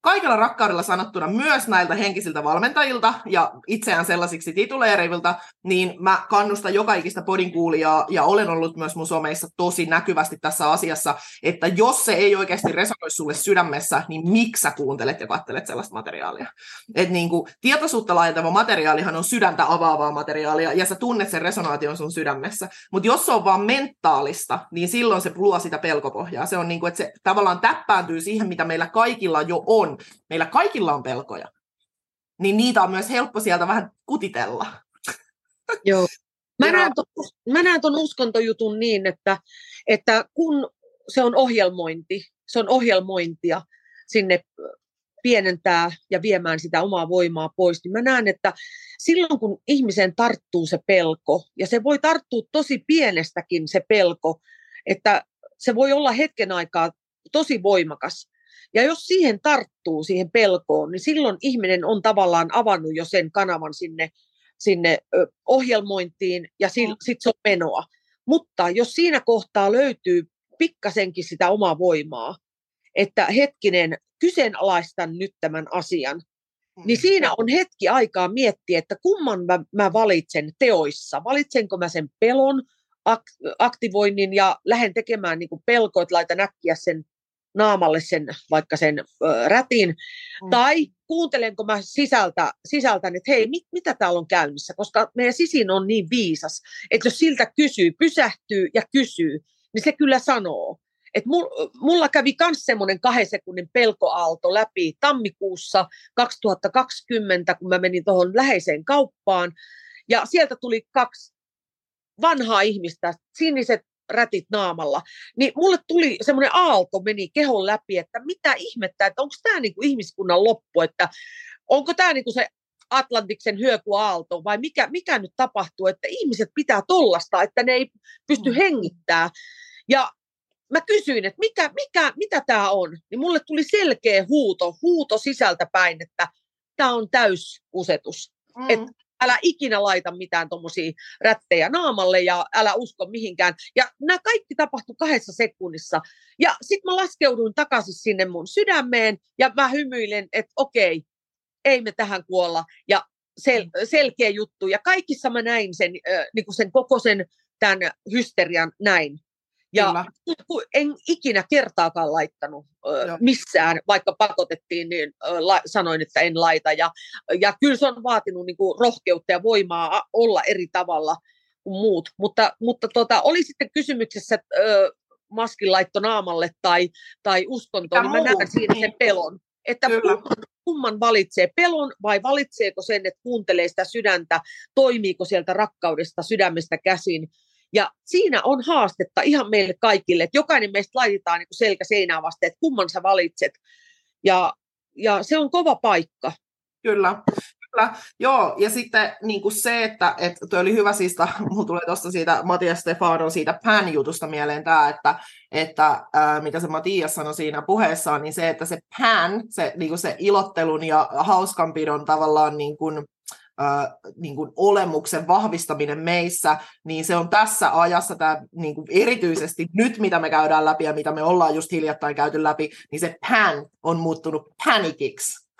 kaikella rakkaudella sanottuna myös näiltä henkisiltä valmentajilta ja itseään sellaisiksi tituleerivilta, niin mä kannustan joka ikistä podin kuulijaa ja olen ollut myös mun someissa tosi näkyvästi tässä asiassa, että jos se ei oikeasti resonoi sulle sydämessä, niin miksi sä kuuntelet ja kattelet sellaista materiaalia? Et niin kuin, tietoisuutta laajentava materiaalihan on sydäntä avaavaa materiaalia ja sä tunnet sen resonaation sun sydämessä, mutta jos se on vaan mentaalista, niin silloin se luo sitä pelkopohjaa. Se on niin kuin, että se tavallaan täppääntyy siihen, mitä meillä kaikilla jo on, meillä kaikilla on pelkoja, niin niitä on myös helppo sieltä vähän kutitella. Joo. Mä näen, ton, mä näen ton uskontojutun niin, että, että kun se on ohjelmointi, se on ohjelmointia sinne pienentää ja viemään sitä omaa voimaa pois, niin mä näen, että silloin kun ihmisen tarttuu se pelko, ja se voi tarttua tosi pienestäkin se pelko, että se voi olla hetken aikaa tosi voimakas, ja jos siihen tarttuu, siihen pelkoon, niin silloin ihminen on tavallaan avannut jo sen kanavan sinne, sinne ohjelmointiin ja sitten mm. se on menoa. Mutta jos siinä kohtaa löytyy pikkasenkin sitä omaa voimaa, että hetkinen, kyseenalaistan nyt tämän asian, niin mm. siinä on hetki aikaa miettiä, että kumman mä, mä valitsen teoissa. Valitsenko mä sen pelon, aktivoinnin ja lähden tekemään niin kuin pelko, että laitan äkkiä sen naamalle sen, vaikka sen ö, rätin, mm. tai kuuntelenko mä sisältä, sisältä että hei, mit, mitä täällä on käynnissä, koska meidän sisin on niin viisas, että jos siltä kysyy, pysähtyy ja kysyy, niin se kyllä sanoo. Et mulla kävi myös semmoinen kahden sekunnin pelkoaalto läpi tammikuussa 2020, kun mä menin tuohon läheiseen kauppaan, ja sieltä tuli kaksi vanhaa ihmistä, siniset rätit naamalla, niin mulle tuli semmoinen aalto meni kehon läpi, että mitä ihmettä, että onko tämä niinku ihmiskunnan loppu, että onko tämä niinku se Atlantiksen hyökyaalto vai mikä, mikä nyt tapahtuu, että ihmiset pitää tollasta, että ne ei pysty mm. hengittämään. Ja mä kysyin, että mikä, mikä, mitä tämä on, niin mulle tuli selkeä huuto, huuto sisältä päin, että tämä on täyskusetus. Mm. Että älä ikinä laita mitään tuommoisia rättejä naamalle ja älä usko mihinkään. Ja nämä kaikki tapahtui kahdessa sekunnissa. Ja sitten mä laskeuduin takaisin sinne mun sydämeen ja mä hymyilen, että okei, ei me tähän kuolla. Ja sel- selkeä juttu. Ja kaikissa mä näin sen, äh, niin kuin sen koko sen tämän hysterian näin. Ja Kyllä. en ikinä kertaakaan laittanut Joo. missään, vaikka pakotettiin, niin la, sanoin, että en laita. Ja, ja kyllä se on vaatinut niin kuin rohkeutta ja voimaa olla eri tavalla kuin muut. Mutta, mutta tota, oli sitten kysymyksessä ö, maskin laitto naamalle tai, tai uskonto, ja niin mä näen siinä sen niin. pelon. Että kumman, kumman valitsee, pelon vai valitseeko sen, että kuuntelee sitä sydäntä, toimiiko sieltä rakkaudesta sydämestä käsin ja siinä on haastetta ihan meille kaikille, että jokainen meistä laitetaan niin selkä seinää vasten, että kumman sä valitset. Ja, ja se on kova paikka. Kyllä, kyllä. Joo, ja sitten niin kuin se, että, että tuo oli hyvä siis, mulla tulee tuosta siitä Matias Stefano siitä pan-jutusta mieleen tämä, että, että ää, mitä se Matias sanoi siinä puheessaan, niin se, että se pan, se, niin kuin se ilottelun ja hauskanpidon tavallaan niin kuin, niin kuin olemuksen vahvistaminen meissä, niin se on tässä ajassa tämä niin kuin erityisesti nyt, mitä me käydään läpi ja mitä me ollaan just hiljattain käyty läpi, niin se pan on muuttunut panikiksi.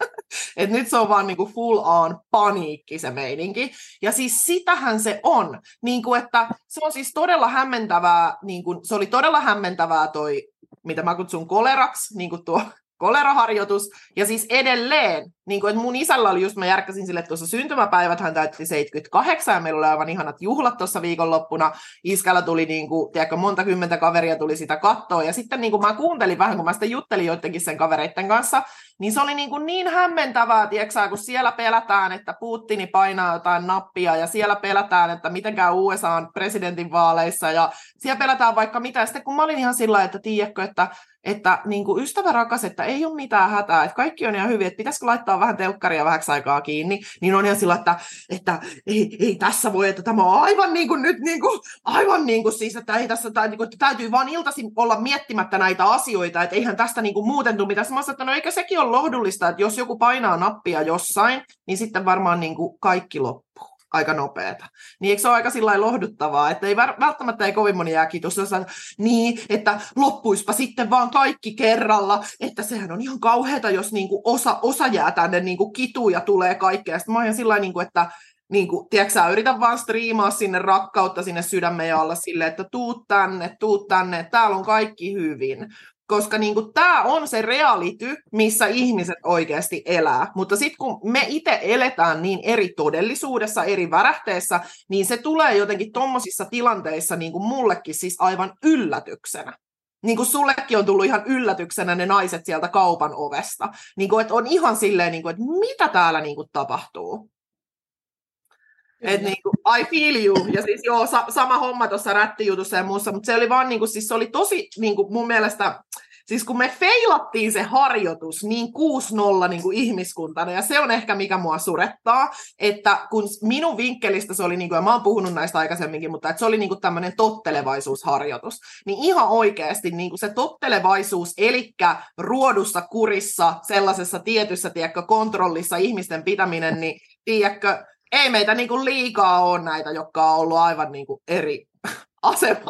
Et nyt se on vaan niinku full on paniikki se meininki. Ja siis sitähän se on. Niinku, että se on siis todella hämmentävää, niinku, se oli todella hämmentävää toi, mitä mä kutsun koleraksi, niinku tuo koleraharjoitus. Ja siis edelleen, niin kuin, että mun isällä oli just, mä järkkäsin sille tuossa syntymäpäivät, hän täytti 78 ja meillä oli aivan ihanat juhlat tuossa viikonloppuna. Iskällä tuli, niin kuin, tiedätkö, monta kymmentä kaveria tuli sitä kattoa. Ja sitten niin kuin mä kuuntelin vähän, kun mä sitten juttelin joidenkin sen kavereiden kanssa, niin se oli niin, kuin niin hämmentävää, tiedätkö, kun siellä pelätään, että Putini painaa jotain nappia ja siellä pelätään, että miten käy USA presidentinvaaleissa ja siellä pelätään vaikka mitä. Ja sitten kun mä olin ihan sillä että tiedätkö, että että niin kuin ystävä rakas, että ei ole mitään hätää, että kaikki on ihan hyvin, että pitäisikö laittaa vähän telkkaria vähäksi aikaa kiinni, niin on ihan sillä, että, että ei, ei tässä voi, että tämä on aivan niin kuin nyt, niin kuin, aivan niin kuin siis, että ei tässä, tai, niin kuin, täytyy vaan iltaisin olla miettimättä näitä asioita, että eihän tästä niin kuin muuten tule mitään. Mä että no eikö sekin ole lohdullista, että jos joku painaa nappia jossain, niin sitten varmaan niin kuin kaikki loppuu aika nopeata. Niin eikö se ole aika sillä lohduttavaa, että ei välttämättä ei kovin moni jää kiitos, niin, että loppuispa sitten vaan kaikki kerralla, että sehän on ihan kauheata, jos niinku osa, osa jää tänne niinku kituu ja tulee kaikkea. Sitten mä oon sillä niinku, että niin kuin, tiedätkö, sä, yritän vaan striimaa sinne rakkautta sinne sydämen alla sille, että tuut tänne, tuut tänne, täällä on kaikki hyvin koska niin kuin, tämä on se reality, missä ihmiset oikeasti elää. Mutta sitten kun me itse eletään niin eri todellisuudessa, eri värähteessä, niin se tulee jotenkin tuommoisissa tilanteissa niin kuin mullekin siis aivan yllätyksenä. Niin kuin sullekin on tullut ihan yllätyksenä ne naiset sieltä kaupan ovesta. Niin kuin, että on ihan silleen, niin kuin, että mitä täällä niin kuin tapahtuu. Et niin kuin, I feel you. Ja siis joo, sa- sama homma tuossa rättijutussa ja muussa, mutta se oli vaan niin kuin, siis se oli tosi niin kuin mun mielestä, siis kun me feilattiin se harjoitus niin 6-0 niin kuin ihmiskuntana, ja se on ehkä mikä mua surettaa, että kun minun vinkkelistä se oli, niin kuin, ja mä oon puhunut näistä aikaisemminkin, mutta että se oli niin kuin tämmöinen tottelevaisuusharjoitus, niin ihan oikeasti niin kuin se tottelevaisuus, eli ruodussa kurissa, sellaisessa tietyssä tiedätkö, kontrollissa ihmisten pitäminen, niin tiedätkö, ei meitä niin kuin liikaa ole näitä, jotka on ollut aivan niin kuin eri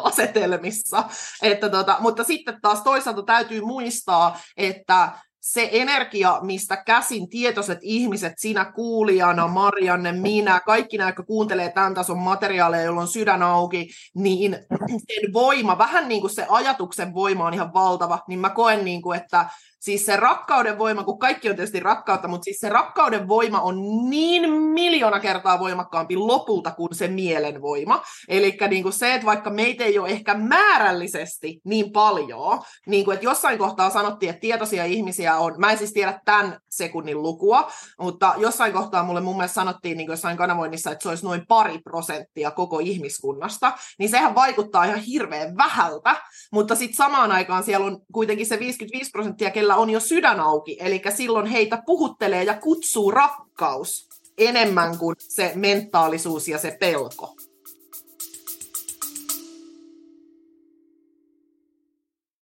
asetelmissa. Että tota, mutta sitten taas toisaalta täytyy muistaa, että se energia, mistä käsin tietoiset ihmiset, sinä kuulijana, Marianne, minä, kaikki nämä, jotka kuuntelee tämän tason materiaaleja, joilla on sydän auki, niin sen voima, vähän niin kuin se ajatuksen voima on ihan valtava, niin mä koen, niin kuin, että siis se rakkauden voima, kun kaikki on tietysti rakkautta, mutta siis se rakkauden voima on niin miljoona kertaa voimakkaampi lopulta kuin se mielen voima. Eli niin se, että vaikka meitä ei ole ehkä määrällisesti niin paljon, niin kuin, että jossain kohtaa sanottiin, että tietoisia ihmisiä on, mä en siis tiedä tämän sekunnin lukua, mutta jossain kohtaa mulle mun mielestä sanottiin niin jossain kanavoinnissa, että se olisi noin pari prosenttia koko ihmiskunnasta, niin sehän vaikuttaa ihan hirveän vähältä, mutta sitten samaan aikaan siellä on kuitenkin se 55 prosenttia, kellä on jo sydän auki, eli silloin heitä puhuttelee ja kutsuu rakkaus enemmän kuin se mentaalisuus ja se pelko.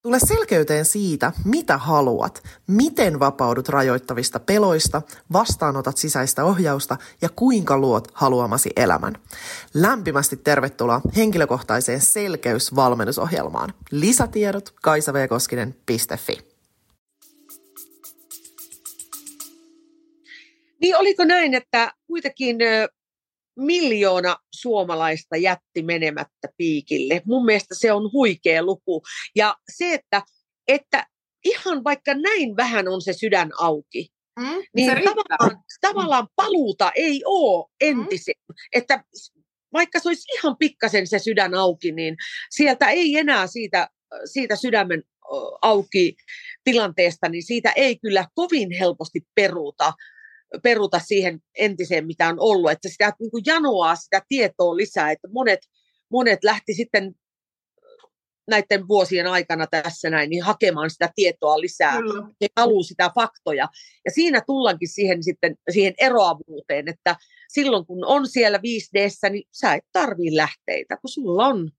Tule selkeyteen siitä, mitä haluat, miten vapaudut rajoittavista peloista, vastaanotat sisäistä ohjausta ja kuinka luot haluamasi elämän. Lämpimästi tervetuloa henkilökohtaiseen selkeysvalmennusohjelmaan. Lisätiedot kaisavkoskinen.fi. Niin oliko näin, että kuitenkin miljoona suomalaista jätti menemättä piikille. Mun mielestä se on huikea luku. Ja se, että, että ihan vaikka näin vähän on se sydän auki, mm, niin tavallaan, tavallaan paluuta ei ole entiseen. Mm. Että vaikka se olisi ihan pikkasen se sydän auki, niin sieltä ei enää siitä, siitä sydämen auki tilanteesta, niin siitä ei kyllä kovin helposti peruuta peruta siihen entiseen, mitä on ollut, että sitä niin kuin janoaa sitä tietoa lisää, että monet, monet lähti sitten näiden vuosien aikana tässä näin, niin hakemaan sitä tietoa lisää. Kyllä. Ne haluaa sitä faktoja. Ja siinä tullaankin siihen, sitten, siihen eroavuuteen, että silloin kun on siellä 5D, niin sä et tarvii lähteitä, kun sulla on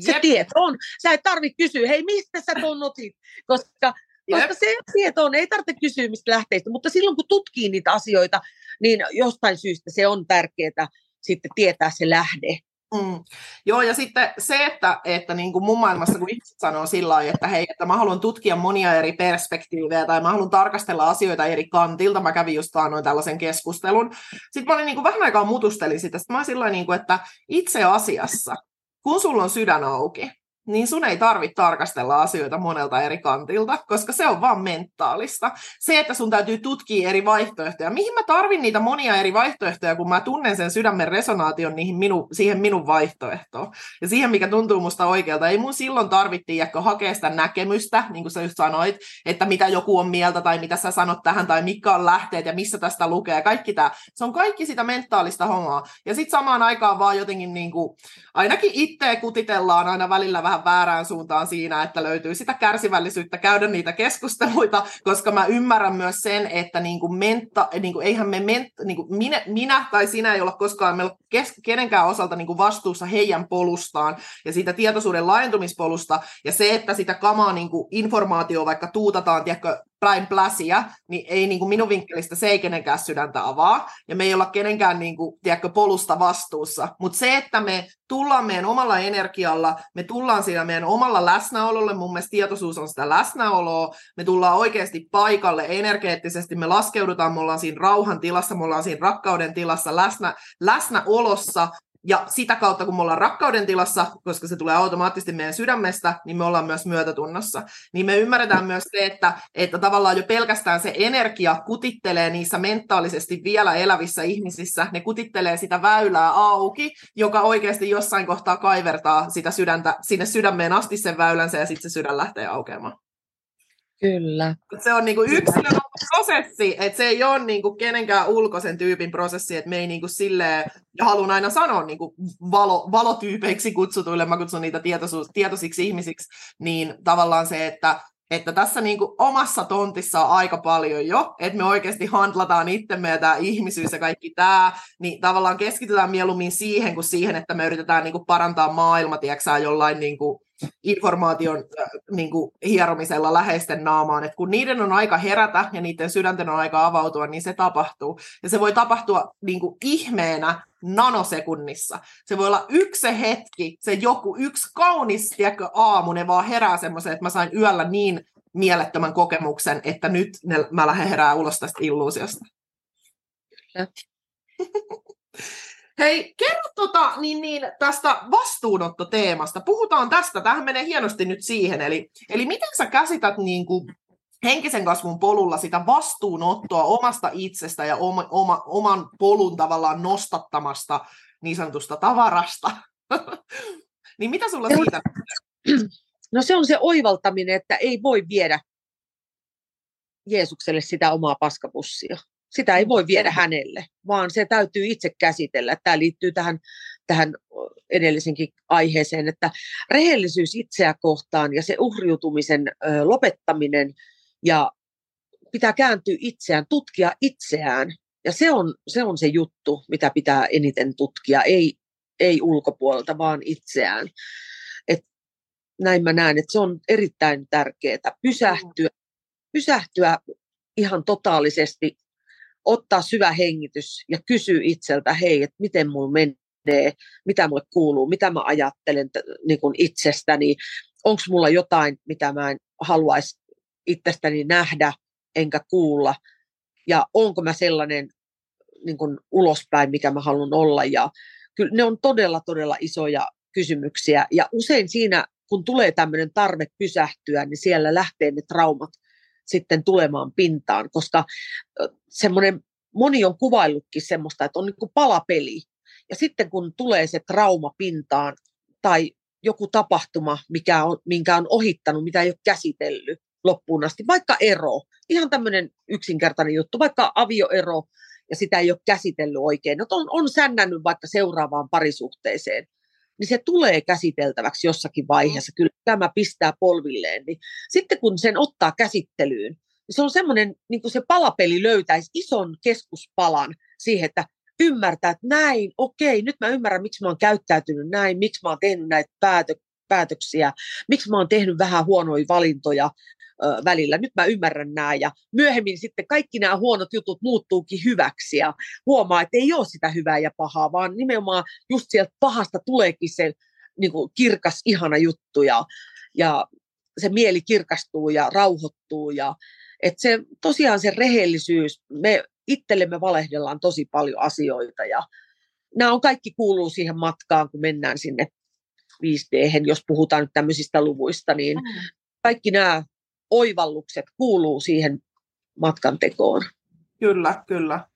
se Jep. tieto on. Sä et tarvitse kysyä, hei mistä sä tuon otit, koska koska se tieto on, ei tarvitse kysyä mistä lähteistä, mutta silloin kun tutkii niitä asioita, niin jostain syystä se on tärkeää sitten tietää se lähde. Mm. Joo, ja sitten se, että, että niin kuin mun maailmassa, kun itse sanoo sillä lailla, että hei, että mä haluan tutkia monia eri perspektiivejä tai mä haluan tarkastella asioita eri kantilta, mä kävin just noin tällaisen keskustelun. Sitten mä olin niin kuin vähän aikaa mutustelin sitä, sitten mä olin sillä niin kuin, että itse asiassa, kun sulla on sydän auki, niin sun ei tarvitse tarkastella asioita monelta eri kantilta, koska se on vaan mentaalista. Se, että sun täytyy tutkia eri vaihtoehtoja. Mihin mä tarvin niitä monia eri vaihtoehtoja, kun mä tunnen sen sydämen resonaation niihin minu, siihen minun vaihtoehtoon. Ja siihen, mikä tuntuu musta oikealta. Ei mun silloin tarvittiin jääkö hakea sitä näkemystä, niin kuin sä just sanoit, että mitä joku on mieltä tai mitä sä sanot tähän tai mikä on lähteet ja missä tästä lukee. Kaikki tää. Se on kaikki sitä mentaalista hommaa. Ja sitten samaan aikaan vaan jotenkin niin kuin, ainakin itse kutitellaan aina välillä vähän vähän väärään suuntaan siinä, että löytyy sitä kärsivällisyyttä käydä niitä keskusteluita, koska mä ymmärrän myös sen, että niin kuin menta, niin kuin eihän me ment, niin kuin minä, minä tai sinä ei olla koskaan meillä kes, kenenkään osalta niin kuin vastuussa heidän polustaan ja siitä tietoisuuden laajentumispolusta ja se, että sitä kamaa niin kuin informaatio vaikka tuutataan, tiedätkö, päin pläsiä, niin ei niin kuin minun vinkkelistä se ei kenenkään sydäntä avaa, ja me ei olla kenenkään niin kuin, tiedätkö, polusta vastuussa. Mutta se, että me tullaan meidän omalla energialla, me tullaan siinä meidän omalla läsnäololle, mun mielestä tietoisuus on sitä läsnäoloa, me tullaan oikeasti paikalle energeettisesti, me laskeudutaan, me ollaan siinä rauhan tilassa, me ollaan siinä rakkauden tilassa, läsnä, läsnäolossa, ja sitä kautta, kun me ollaan rakkauden tilassa, koska se tulee automaattisesti meidän sydämestä, niin me ollaan myös myötätunnossa. Niin me ymmärretään myös se, että, että tavallaan jo pelkästään se energia kutittelee niissä mentaalisesti vielä elävissä ihmisissä, ne kutittelee sitä väylää auki, joka oikeasti jossain kohtaa kaivertaa sitä sydäntä sinne sydämeen asti sen väylänsä ja sitten se sydän lähtee aukeamaan. Kyllä. Se on niinku yksilön prosessi, että se ei ole niinku kenenkään ulkoisen tyypin prosessi, että me ei niinku silleen, ja haluan aina sanoa niinku valo, valotyypeiksi kutsutuille, mä kutsun niitä tietoisuus, tietoisiksi ihmisiksi, niin tavallaan se, että että tässä niin kuin omassa tontissa on aika paljon jo, että me oikeasti handlataan itsemme ja tämä ihmisyys ja kaikki tämä, niin tavallaan keskitytään mieluummin siihen kuin siihen, että me yritetään niin kuin parantaa maailma, tiedätkö, jollain niin kuin informaation äh, niin kuin hieromisella läheisten naamaan, että kun niiden on aika herätä ja niiden sydänten on aika avautua, niin se tapahtuu. Ja se voi tapahtua niin kuin ihmeenä nanosekunnissa. Se voi olla yksi se hetki, se joku yksi kaunis tiedätkö, aamu, ne vaan herää semmoisen, että mä sain yöllä niin mielettömän kokemuksen, että nyt ne, mä lähden herää ulos tästä illuusiosta. Hei, kerro tota, niin, niin, tästä vastuunottoteemasta. Puhutaan tästä, tähän menee hienosti nyt siihen. Eli, eli miten sä käsität niin kuin, henkisen kasvun polulla sitä vastuunottoa omasta itsestä ja oma, oma, oman polun tavallaan nostattamasta niin sanotusta tavarasta. niin mitä sulla siitä? No se on se oivaltaminen, että ei voi viedä Jeesukselle sitä omaa paskapussia. Sitä ei voi viedä hänelle, vaan se täytyy itse käsitellä. Tämä liittyy tähän, tähän edellisenkin aiheeseen, että rehellisyys itseä kohtaan ja se uhriutumisen lopettaminen ja pitää kääntyä itseään, tutkia itseään. Ja se on se, on se juttu, mitä pitää eniten tutkia, ei, ei ulkopuolelta, vaan itseään. Et näin mä näen, että se on erittäin tärkeää pysähtyä, pysähtyä ihan totaalisesti, ottaa syvä hengitys ja kysyä itseltä, hei, että miten mulla menee, mitä mulle kuuluu, mitä mä ajattelen niin kuin itsestäni, onko mulla jotain, mitä mä en haluaisi itsestäni nähdä enkä kuulla, ja onko mä sellainen niin kuin ulospäin, mikä mä haluan olla. Ja kyllä ne on todella, todella isoja kysymyksiä. Ja usein siinä, kun tulee tämmöinen tarve pysähtyä, niin siellä lähtee ne traumat sitten tulemaan pintaan, koska semmoinen, moni on kuvaillutkin semmoista, että on niin kuin palapeli. Ja sitten kun tulee se trauma pintaan tai joku tapahtuma, mikä on, minkä on ohittanut, mitä ei ole käsitellyt, loppuun asti, vaikka ero, ihan tämmöinen yksinkertainen juttu, vaikka avioero ja sitä ei ole käsitellyt oikein, no on, on sännännyt vaikka seuraavaan parisuhteeseen, niin se tulee käsiteltäväksi jossakin vaiheessa, kyllä tämä pistää polvilleen, niin sitten kun sen ottaa käsittelyyn, niin se on semmoinen, niin kuin se palapeli löytäisi ison keskuspalan siihen, että ymmärtää, että näin, okei, nyt mä ymmärrän, miksi mä oon käyttäytynyt näin, miksi mä oon tehnyt näitä päätö- päätöksiä, miksi mä oon tehnyt vähän huonoja valintoja, välillä. Nyt mä ymmärrän nämä ja myöhemmin sitten kaikki nämä huonot jutut muuttuukin hyväksi ja huomaa, että ei ole sitä hyvää ja pahaa, vaan nimenomaan just sieltä pahasta tuleekin se niin kuin kirkas, ihana juttu ja, ja se mieli kirkastuu ja rauhoittuu ja että se, tosiaan se rehellisyys, me itsellemme valehdellaan tosi paljon asioita ja nämä on kaikki kuuluu siihen matkaan, kun mennään sinne 5D, jos puhutaan nyt tämmöisistä luvuista, niin mm. kaikki nämä oivallukset kuuluu siihen matkan tekoon. Kyllä, kyllä.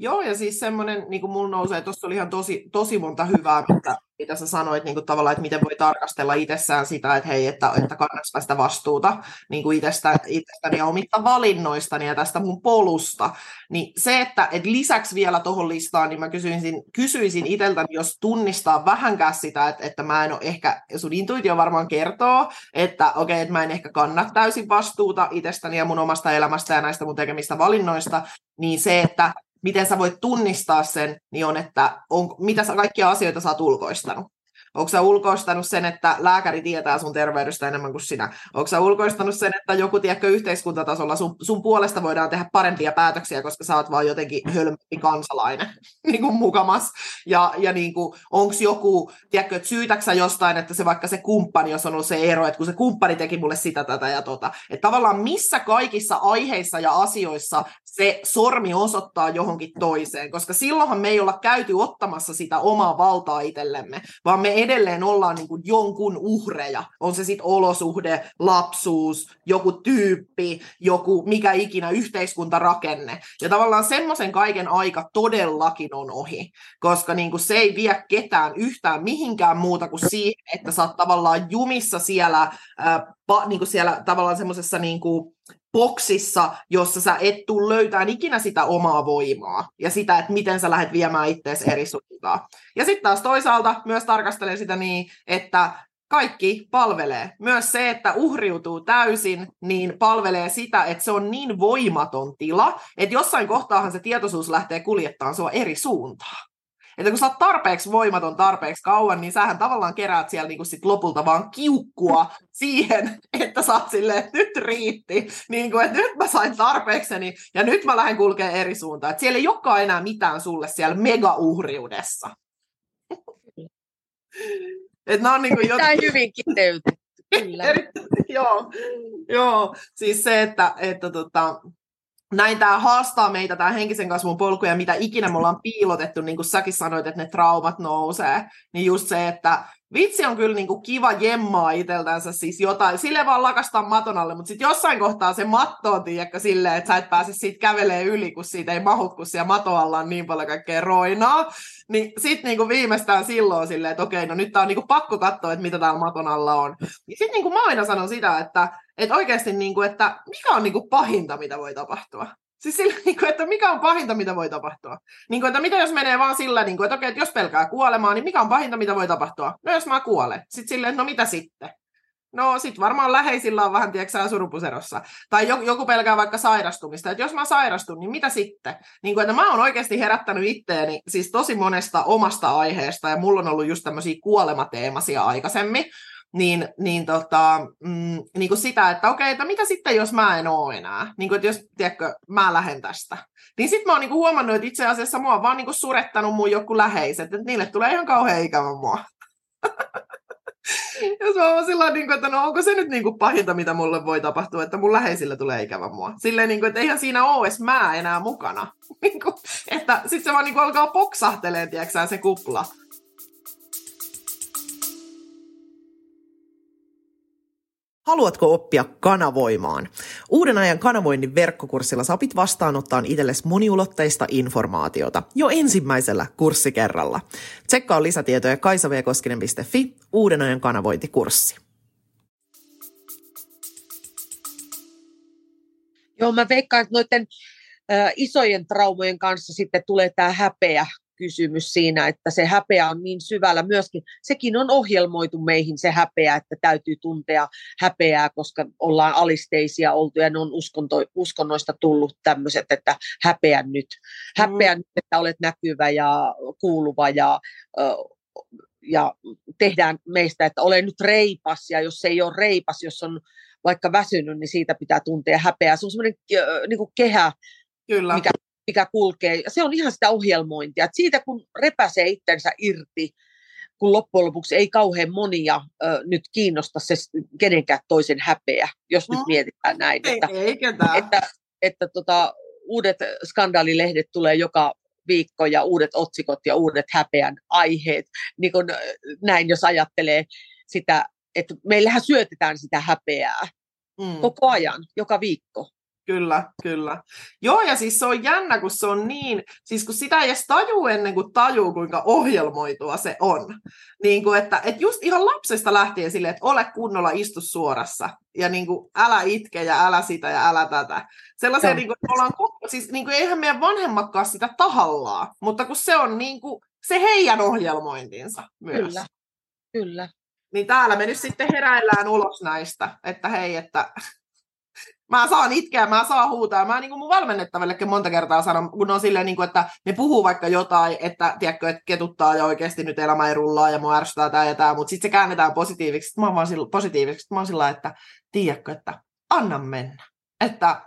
Joo, ja siis semmoinen, niin kuin mulla nousee, tuossa oli ihan tosi, tosi monta hyvää, mitä, mitä sä sanoit niin kuin tavallaan, että miten voi tarkastella itsessään sitä, että hei, että, että kannattaa sitä vastuuta niin kuin itsestä, itsestäni ja omista valinnoistani ja tästä mun polusta. Niin se, että, että lisäksi vielä tuohon listaan, niin mä kysyisin, kysyisin itseltäni, jos tunnistaa vähänkään sitä, että, että mä en ole ehkä, sun intuitio varmaan kertoo, että okei, okay, että mä en ehkä kanna täysin vastuuta itsestäni ja mun omasta elämästä ja näistä mun tekemistä valinnoista, niin se, että miten sä voit tunnistaa sen, niin on, että on, mitä sä kaikkia asioita sä oot ulkoistanut. Onko sä ulkoistanut sen, että lääkäri tietää sun terveydestä enemmän kuin sinä? Onko sä ulkoistanut sen, että joku tiedätkö yhteiskuntatasolla sun, sun puolesta voidaan tehdä parempia päätöksiä, koska sä oot vaan jotenkin hölmpi kansalainen niin kuin mukamas? Ja, ja niin onko joku, tiedätkö, että syytäksä jostain, että se vaikka se kumppani, jos on ollut se ero, että kun se kumppani teki mulle sitä, tätä ja tota. Että tavallaan missä kaikissa aiheissa ja asioissa se sormi osoittaa johonkin toiseen, koska silloinhan me ei olla käyty ottamassa sitä omaa valtaa itsellemme, vaan me edelleen ollaan niin kuin jonkun uhreja. On se sitten olosuhde, lapsuus, joku tyyppi, joku mikä ikinä yhteiskuntarakenne. Ja tavallaan semmoisen kaiken aika todellakin on ohi, koska niin kuin se ei vie ketään yhtään mihinkään muuta kuin siihen, että sä oot tavallaan jumissa siellä, ää, pa, niin kuin siellä tavallaan semmoisessa niin kuin boksissa, jossa sä et tule löytämään ikinä sitä omaa voimaa ja sitä, että miten sä lähdet viemään itseäsi eri suuntaan. Ja sitten taas toisaalta myös tarkastelen sitä niin, että kaikki palvelee. Myös se, että uhriutuu täysin, niin palvelee sitä, että se on niin voimaton tila, että jossain kohtaahan se tietoisuus lähtee kuljettamaan sua eri suuntaan. Että kun sä oot tarpeeksi voimaton tarpeeksi kauan, niin sähän tavallaan keräät siellä niin sit lopulta vaan kiukkua siihen, että sä oot silleen, että nyt riitti, niin kuin, että nyt mä sain tarpeekseni ja nyt mä lähden kulkemaan eri suuntaan. Että siellä ei olekaan enää mitään sulle siellä mega-uhriudessa. Nämä on niin kuin jotenkin... hyvin kiteytetty. Kyllä. joo, joo, siis se, että, että tota, näin tämä haastaa meitä, tämä henkisen kasvun polku, ja mitä ikinä me ollaan piilotettu, niin kuin säkin sanoit, että ne traumat nousee, niin just se, että vitsi on kyllä niinku kiva jemmaa iteltänsä siis jotain, sille vaan lakastaa maton alle, mutta sitten jossain kohtaa se matto on, tiedäkö, silleen, että sä et pääse siitä kävelee yli, kun siitä ei mahut, kun siellä matoalla on niin paljon kaikkea roinaa, niin sitten niinku viimeistään silloin silleen, että okei, no nyt tää on niinku pakko katsoa, että mitä täällä maton alla on. Ja sitten niinku mä aina sanon sitä, että, että oikeasti, niinku, että mikä on niinku pahinta, mitä voi tapahtua. Siis sillä, niin kuin, että mikä on pahinta, mitä voi tapahtua? Niin kuin, että mitä jos menee vaan sillä, niin kuin, että okei, että jos pelkää kuolemaa, niin mikä on pahinta, mitä voi tapahtua? No jos mä kuolen. Sitten silleen, no mitä sitten? No sit varmaan läheisillä on vähän, tiedätkö surupuserossa. Tai joku, pelkää vaikka sairastumista, että jos mä sairastun, niin mitä sitten? Niin kuin, että mä oon oikeasti herättänyt itteeni siis tosi monesta omasta aiheesta, ja mulla on ollut just tämmöisiä kuolemateemasia aikaisemmin, niin, niin, tota, mm, niin kuin sitä, että okei, että mitä sitten, jos mä en ole enää, niin kuin, että jos, tiedätkö, mä lähden tästä. Niin sitten mä oon niin kuin huomannut, että itse asiassa mua on vaan niin kuin surettanut mun joku läheiset, että niille tulee ihan kauhean ikävä mua. Jos mä oon sillä niin kuin, että no onko se nyt niin kuin pahinta, mitä mulle voi tapahtua, että mun läheisille tulee ikävä mua. Silleen, niin kuin, että eihän siinä ole edes mä enää mukana. Niin kuin, että sitten se vaan niin kuin alkaa poksahtelee, tiedätkö se kupla. Haluatko oppia kanavoimaan? Uuden ajan kanavoinnin verkkokurssilla sä opit vastaanottaa itsellesi moniulotteista informaatiota jo ensimmäisellä kurssikerralla. Tsekkaa lisätietoja kaisavekoskinen.fi, uuden ajan kanavointikurssi. Joo, mä veikkaan, että noiden äh, isojen traumojen kanssa sitten tulee tämä häpeä kysymys siinä, että se häpeä on niin syvällä myöskin. Sekin on ohjelmoitu meihin se häpeä, että täytyy tuntea häpeää, koska ollaan alisteisia oltu ja ne on uskonto, uskonnoista tullut tämmöiset, että häpeä nyt. Häpeä mm. nyt, että olet näkyvä ja kuuluva ja, ja tehdään meistä, että olen nyt reipas ja jos ei ole reipas, jos on vaikka väsynyt, niin siitä pitää tuntea häpeää. Se on semmoinen niin kehä, Kyllä. mikä mikä kulkee. Ja se on ihan sitä ohjelmointia. Et siitä kun repäsee itsensä irti, kun loppujen lopuksi ei kauhean monia ö, nyt kiinnosta se kenenkään toisen häpeä, jos no, nyt mietitään näin. Ei, että, ei ketään. että, että tota, uudet skandaalilehdet tulee joka viikko ja uudet otsikot ja uudet häpeän aiheet. Niin kun, näin, jos ajattelee sitä, että meillähän syötetään sitä häpeää mm. koko ajan, joka viikko. Kyllä, kyllä. Joo, ja siis se on jännä, kun se on niin, siis kun sitä ei edes taju ennen kuin tajuu, kuinka ohjelmoitua se on. Niin kuin, että, että just ihan lapsesta lähtien silleen, että ole kunnolla, istu suorassa. Ja niin kuin, älä itke ja älä sitä ja älä tätä. Sellaisia, niin kuin, ollaan, siis niin kuin, eihän meidän vanhemmatkaan sitä tahallaan, mutta kun se on niin kuin, se heidän ohjelmointinsa myös. Kyllä, kyllä. Niin täällä me nyt sitten heräillään ulos näistä, että hei, että mä saan itkeä, mä saan huutaa. Mä niin kuin mun valmennettavallekin monta kertaa sanon, kun on silleen, niin kuin, että ne puhuu vaikka jotain, että tiedätkö, että ketuttaa ja oikeasti nyt elämä ei rullaa ja mua ärsyttää tämä ja tämä, mutta sitten se käännetään positiiviksi. Mä oon vaan sillä, positiiviksi. Mä oon sillä että tiedätkö, että anna mennä. Että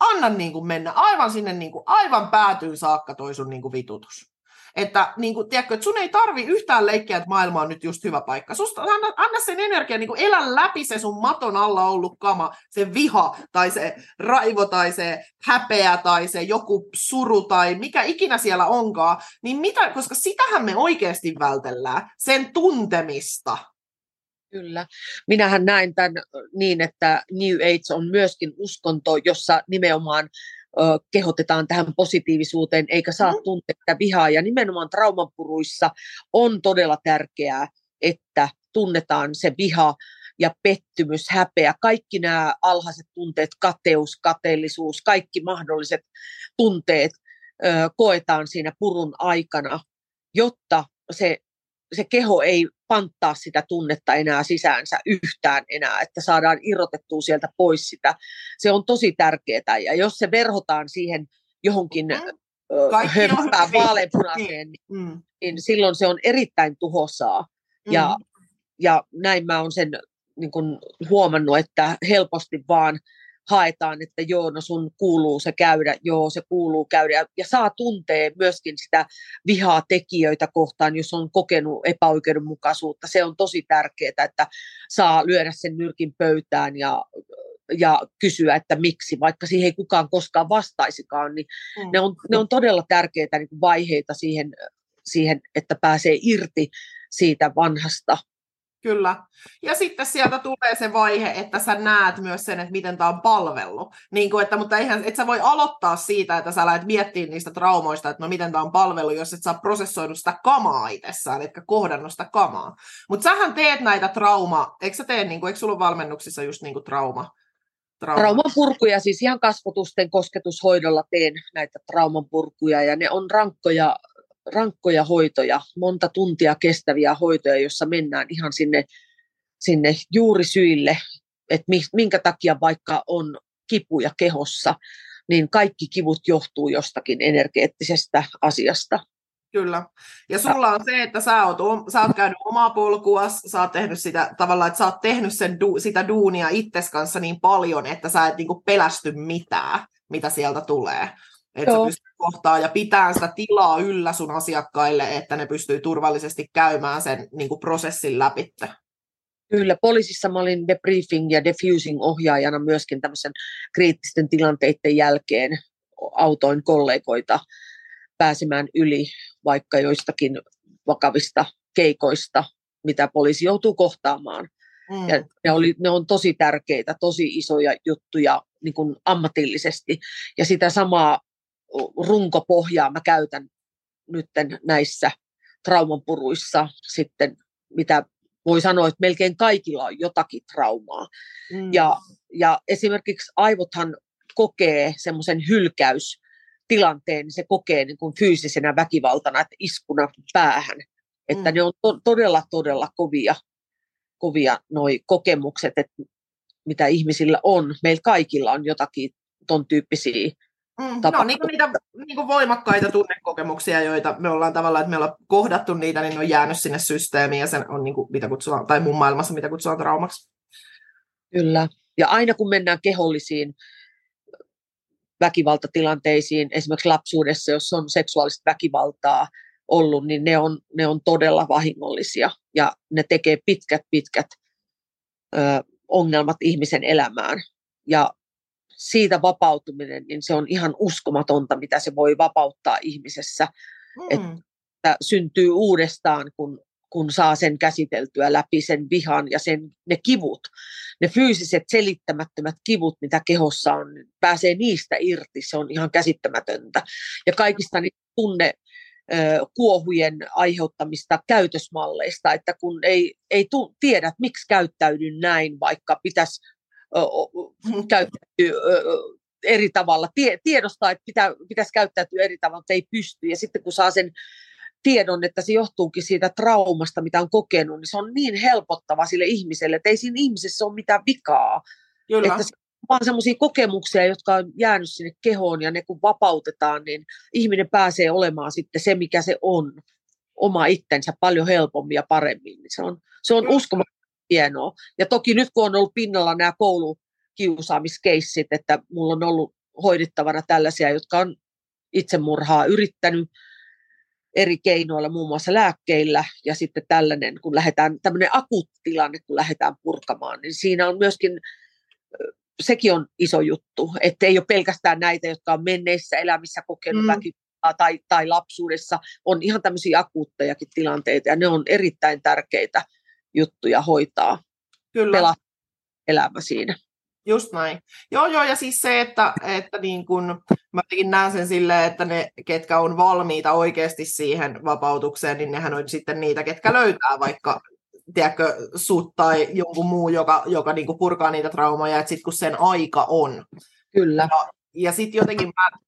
anna niin kuin mennä aivan sinne niin kuin, aivan päätyyn saakka toi sun niin kuin vitutus. Että, niin kuin, tiedätkö, että sun ei tarvi yhtään leikkiä, että maailma on nyt just hyvä paikka. Susta, anna, anna sen energian, niin elä läpi se sun maton alla ollut kama, se viha tai se raivo tai se häpeä tai se joku suru tai mikä ikinä siellä onkaan. Niin mitä, koska sitähän me oikeasti vältellään, sen tuntemista. Kyllä. Minähän näin tämän niin, että New Age on myöskin uskonto, jossa nimenomaan kehotetaan tähän positiivisuuteen, eikä saa mm. tuntea vihaa. Ja nimenomaan traumapuruissa on todella tärkeää, että tunnetaan se viha ja pettymys, häpeä, kaikki nämä alhaiset tunteet, kateus, kateellisuus, kaikki mahdolliset tunteet ö, koetaan siinä purun aikana, jotta se, se keho ei panttaa sitä tunnetta enää sisäänsä yhtään enää, että saadaan irrotettua sieltä pois sitä. Se on tosi tärkeää ja jos se verhotaan siihen johonkin hömpään vaaleanpunaiseen, niin, mm. niin silloin se on erittäin tuhosaa. Mm. Ja, ja näin mä oon sen niin kun, huomannut, että helposti vaan haetaan, että joo, no sun kuuluu se käydä, joo, se kuuluu käydä. Ja, ja saa tuntee myöskin sitä vihaa tekijöitä kohtaan, jos on kokenut epäoikeudenmukaisuutta. Se on tosi tärkeää, että saa lyödä sen nyrkin pöytään ja, ja kysyä, että miksi, vaikka siihen ei kukaan koskaan vastaisikaan, niin mm. ne, on, ne on todella tärkeitä niin vaiheita siihen, siihen, että pääsee irti siitä vanhasta Kyllä. Ja sitten sieltä tulee se vaihe, että sä näet myös sen, että miten tämä on palvellut. Niin kuin, että, mutta eihän, et sä voi aloittaa siitä, että sä lähdet miettimään niistä traumoista, että no miten tämä on palvellut, jos et sä prosessoinut sitä kamaa itsessään, etkä kohdannut sitä kamaa. Mutta sähän teet näitä trauma, eikö sä tee, niin kuin, eikö sulla valmennuksissa just niin kuin trauma? Trauma. Trauman purkuja, siis ihan kasvotusten kosketushoidolla teen näitä trauman purkuja ja ne on rankkoja rankkoja hoitoja, monta tuntia kestäviä hoitoja, jossa mennään ihan sinne, sinne juurisyille, että minkä takia vaikka on kipuja kehossa, niin kaikki kivut johtuu jostakin energeettisestä asiasta. Kyllä. Ja sulla on se, että sä oot, sä oot käynyt omaa polkua, sä oot tehnyt sitä tavallaan, että sä oot tehnyt sen, sitä duunia itses kanssa niin paljon, että sä et niinku pelästy mitään, mitä sieltä tulee. Että sä pystyt kohtaa ja pitää sitä tilaa yllä sun asiakkaille, että ne pystyy turvallisesti käymään sen niin kuin prosessin läpi. Kyllä, poliisissa mä olin debriefing ja defusing ohjaajana myöskin tämmöisen kriittisten tilanteiden jälkeen autoin kollegoita pääsemään yli vaikka joistakin vakavista keikoista, mitä poliisi joutuu kohtaamaan. Mm. Ja ne, oli, ne on tosi tärkeitä, tosi isoja juttuja niin kuin ammatillisesti. Ja sitä samaa runkopohjaa mä käytän nyt näissä traumanpuruissa sitten, mitä voi sanoa, että melkein kaikilla on jotakin traumaa. Mm. Ja, ja esimerkiksi aivothan kokee semmoisen hylkäystilanteen, niin se kokee niin kuin fyysisenä väkivaltana, että iskuna päähän. Että mm. ne on to- todella, todella kovia, kovia noi kokemukset, että mitä ihmisillä on. Meillä kaikilla on jotakin ton tyyppisiä Mm, no niin kuin niitä niin kuin voimakkaita tunnekokemuksia, joita me ollaan tavallaan, että me ollaan kohdattu niitä, niin ne on jäänyt sinne systeemiin ja sen on niin kuin, mitä kutsutaan, tai mun maailmassa mitä kutsutaan traumaksi. Kyllä. Ja aina kun mennään kehollisiin väkivaltatilanteisiin, esimerkiksi lapsuudessa, jos on seksuaalista väkivaltaa ollut, niin ne on, ne on todella vahingollisia ja ne tekee pitkät, pitkät ö, ongelmat ihmisen elämään. Ja siitä vapautuminen, niin se on ihan uskomatonta, mitä se voi vapauttaa ihmisessä. Mm. Että syntyy uudestaan, kun, kun saa sen käsiteltyä läpi, sen vihan ja sen, ne kivut, ne fyysiset selittämättömät kivut, mitä kehossa on, niin pääsee niistä irti, se on ihan käsittämätöntä. Ja kaikista niistä tunne, kuohujen aiheuttamista käytösmalleista, että kun ei, ei tu, tiedä, miksi käyttäydyn näin, vaikka pitäisi käyttäytyy eri tavalla, tie, tiedostaa, että pitää, pitäisi käyttäytyä eri tavalla, mutta ei pysty. Ja sitten kun saa sen tiedon, että se johtuukin siitä traumasta, mitä on kokenut, niin se on niin helpottava sille ihmiselle, että ei siinä ihmisessä ole mitään vikaa. Kyllä. Että se on vaan sellaisia kokemuksia, jotka on jäänyt sinne kehoon, ja ne kun vapautetaan, niin ihminen pääsee olemaan sitten se, mikä se on, oma itsensä paljon helpommin ja paremmin. Se on, se on uskomaton hienoa. Ja toki nyt kun on ollut pinnalla nämä koulukiusaamiskeissit, että mulla on ollut hoidettavana tällaisia, jotka on itsemurhaa yrittänyt eri keinoilla, muun muassa lääkkeillä, ja sitten tällainen, kun lähdetään, tämmöinen akuutti tilanne, kun lähdetään purkamaan, niin siinä on myöskin, sekin on iso juttu, että ei ole pelkästään näitä, jotka on menneissä elämissä kokenut mm. väkivaltaa tai, tai lapsuudessa, on ihan tämmöisiä akuuttejakin tilanteita, ja ne on erittäin tärkeitä juttuja hoitaa. Kyllä. Pelata elämä siinä. Just näin. Joo, joo, ja siis se, että, että niin kun, mä näen sen silleen, että ne, ketkä on valmiita oikeasti siihen vapautukseen, niin nehän on sitten niitä, ketkä löytää vaikka tiedätkö, sut tai jonkun muu, joka, joka niin purkaa niitä traumaja, että sitten kun sen aika on. Kyllä. Ja, ja sitten jotenkin mä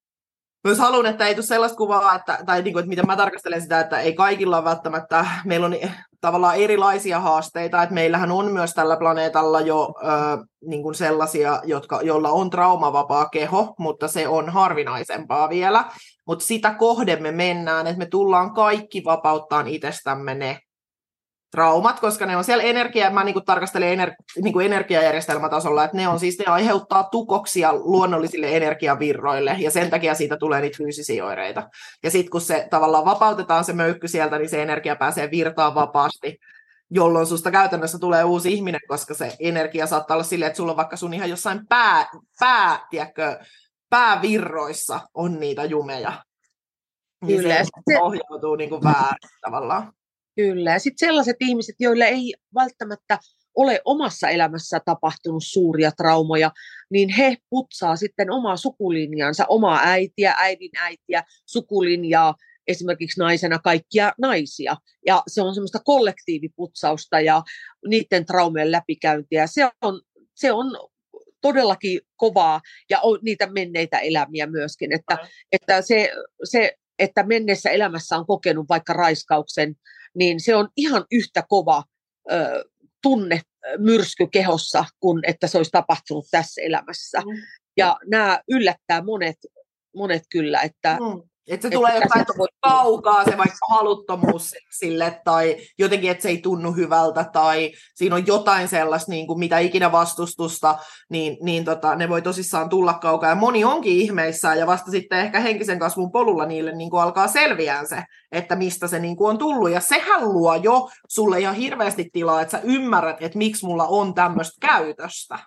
myös haluan, että ei tule sellaista kuvaa, että, tai niin kuin, että miten mä tarkastelen sitä, että ei kaikilla ole välttämättä, meillä on tavallaan erilaisia haasteita, että meillähän on myös tällä planeetalla jo ö, niin kuin sellaisia, jotka, joilla on traumavapaa keho, mutta se on harvinaisempaa vielä. Mutta sitä kohden me mennään, että me tullaan kaikki vapauttaan itsestämme ne traumat, koska ne on siellä energia, mä niin kuin tarkastelen ener, niin kuin energiajärjestelmätasolla, että ne on siis, ne aiheuttaa tukoksia luonnollisille energiavirroille, ja sen takia siitä tulee niitä fyysisiä oireita. Ja sitten kun se tavallaan vapautetaan se möykky sieltä, niin se energia pääsee virtaan vapaasti, jolloin susta käytännössä tulee uusi ihminen, koska se energia saattaa olla silleen, että sulla on vaikka sun ihan jossain pää, pää tiedätkö, päävirroissa on niitä jumeja. Niin Kyllä. se ohjautuu niin kuin väärin tavallaan. Kyllä, ja sitten sellaiset ihmiset, joille ei välttämättä ole omassa elämässä tapahtunut suuria traumoja, niin he putsaa sitten omaa sukulinjansa, omaa äitiä, äidin äitiä, sukulinjaa, esimerkiksi naisena kaikkia naisia. Ja se on semmoista kollektiiviputsausta ja niiden traumien läpikäyntiä. Se on, se on todellakin kovaa ja on niitä menneitä elämiä myöskin. Että, että se, se, että mennessä elämässä on kokenut vaikka raiskauksen, niin se on ihan yhtä kova ö, tunne myrsky kehossa, kuin että se olisi tapahtunut tässä elämässä. Mm. Ja nämä yllättää monet, monet kyllä, että, mm. Että se että tulee jostain voi... kaukaa, se vaikka haluttomuus sille, tai jotenkin, että se ei tunnu hyvältä, tai siinä on jotain sellaista, niin kuin mitä ikinä vastustusta, niin, niin tota, ne voi tosissaan tulla kaukaa. Ja moni onkin ihmeissään, ja vasta sitten ehkä henkisen kasvun polulla niille niin kuin alkaa selviää se, että mistä se niin kuin on tullut. Ja sehän luo jo sulle ihan hirveästi tilaa, että sä ymmärrät, että miksi mulla on tämmöistä käytöstä.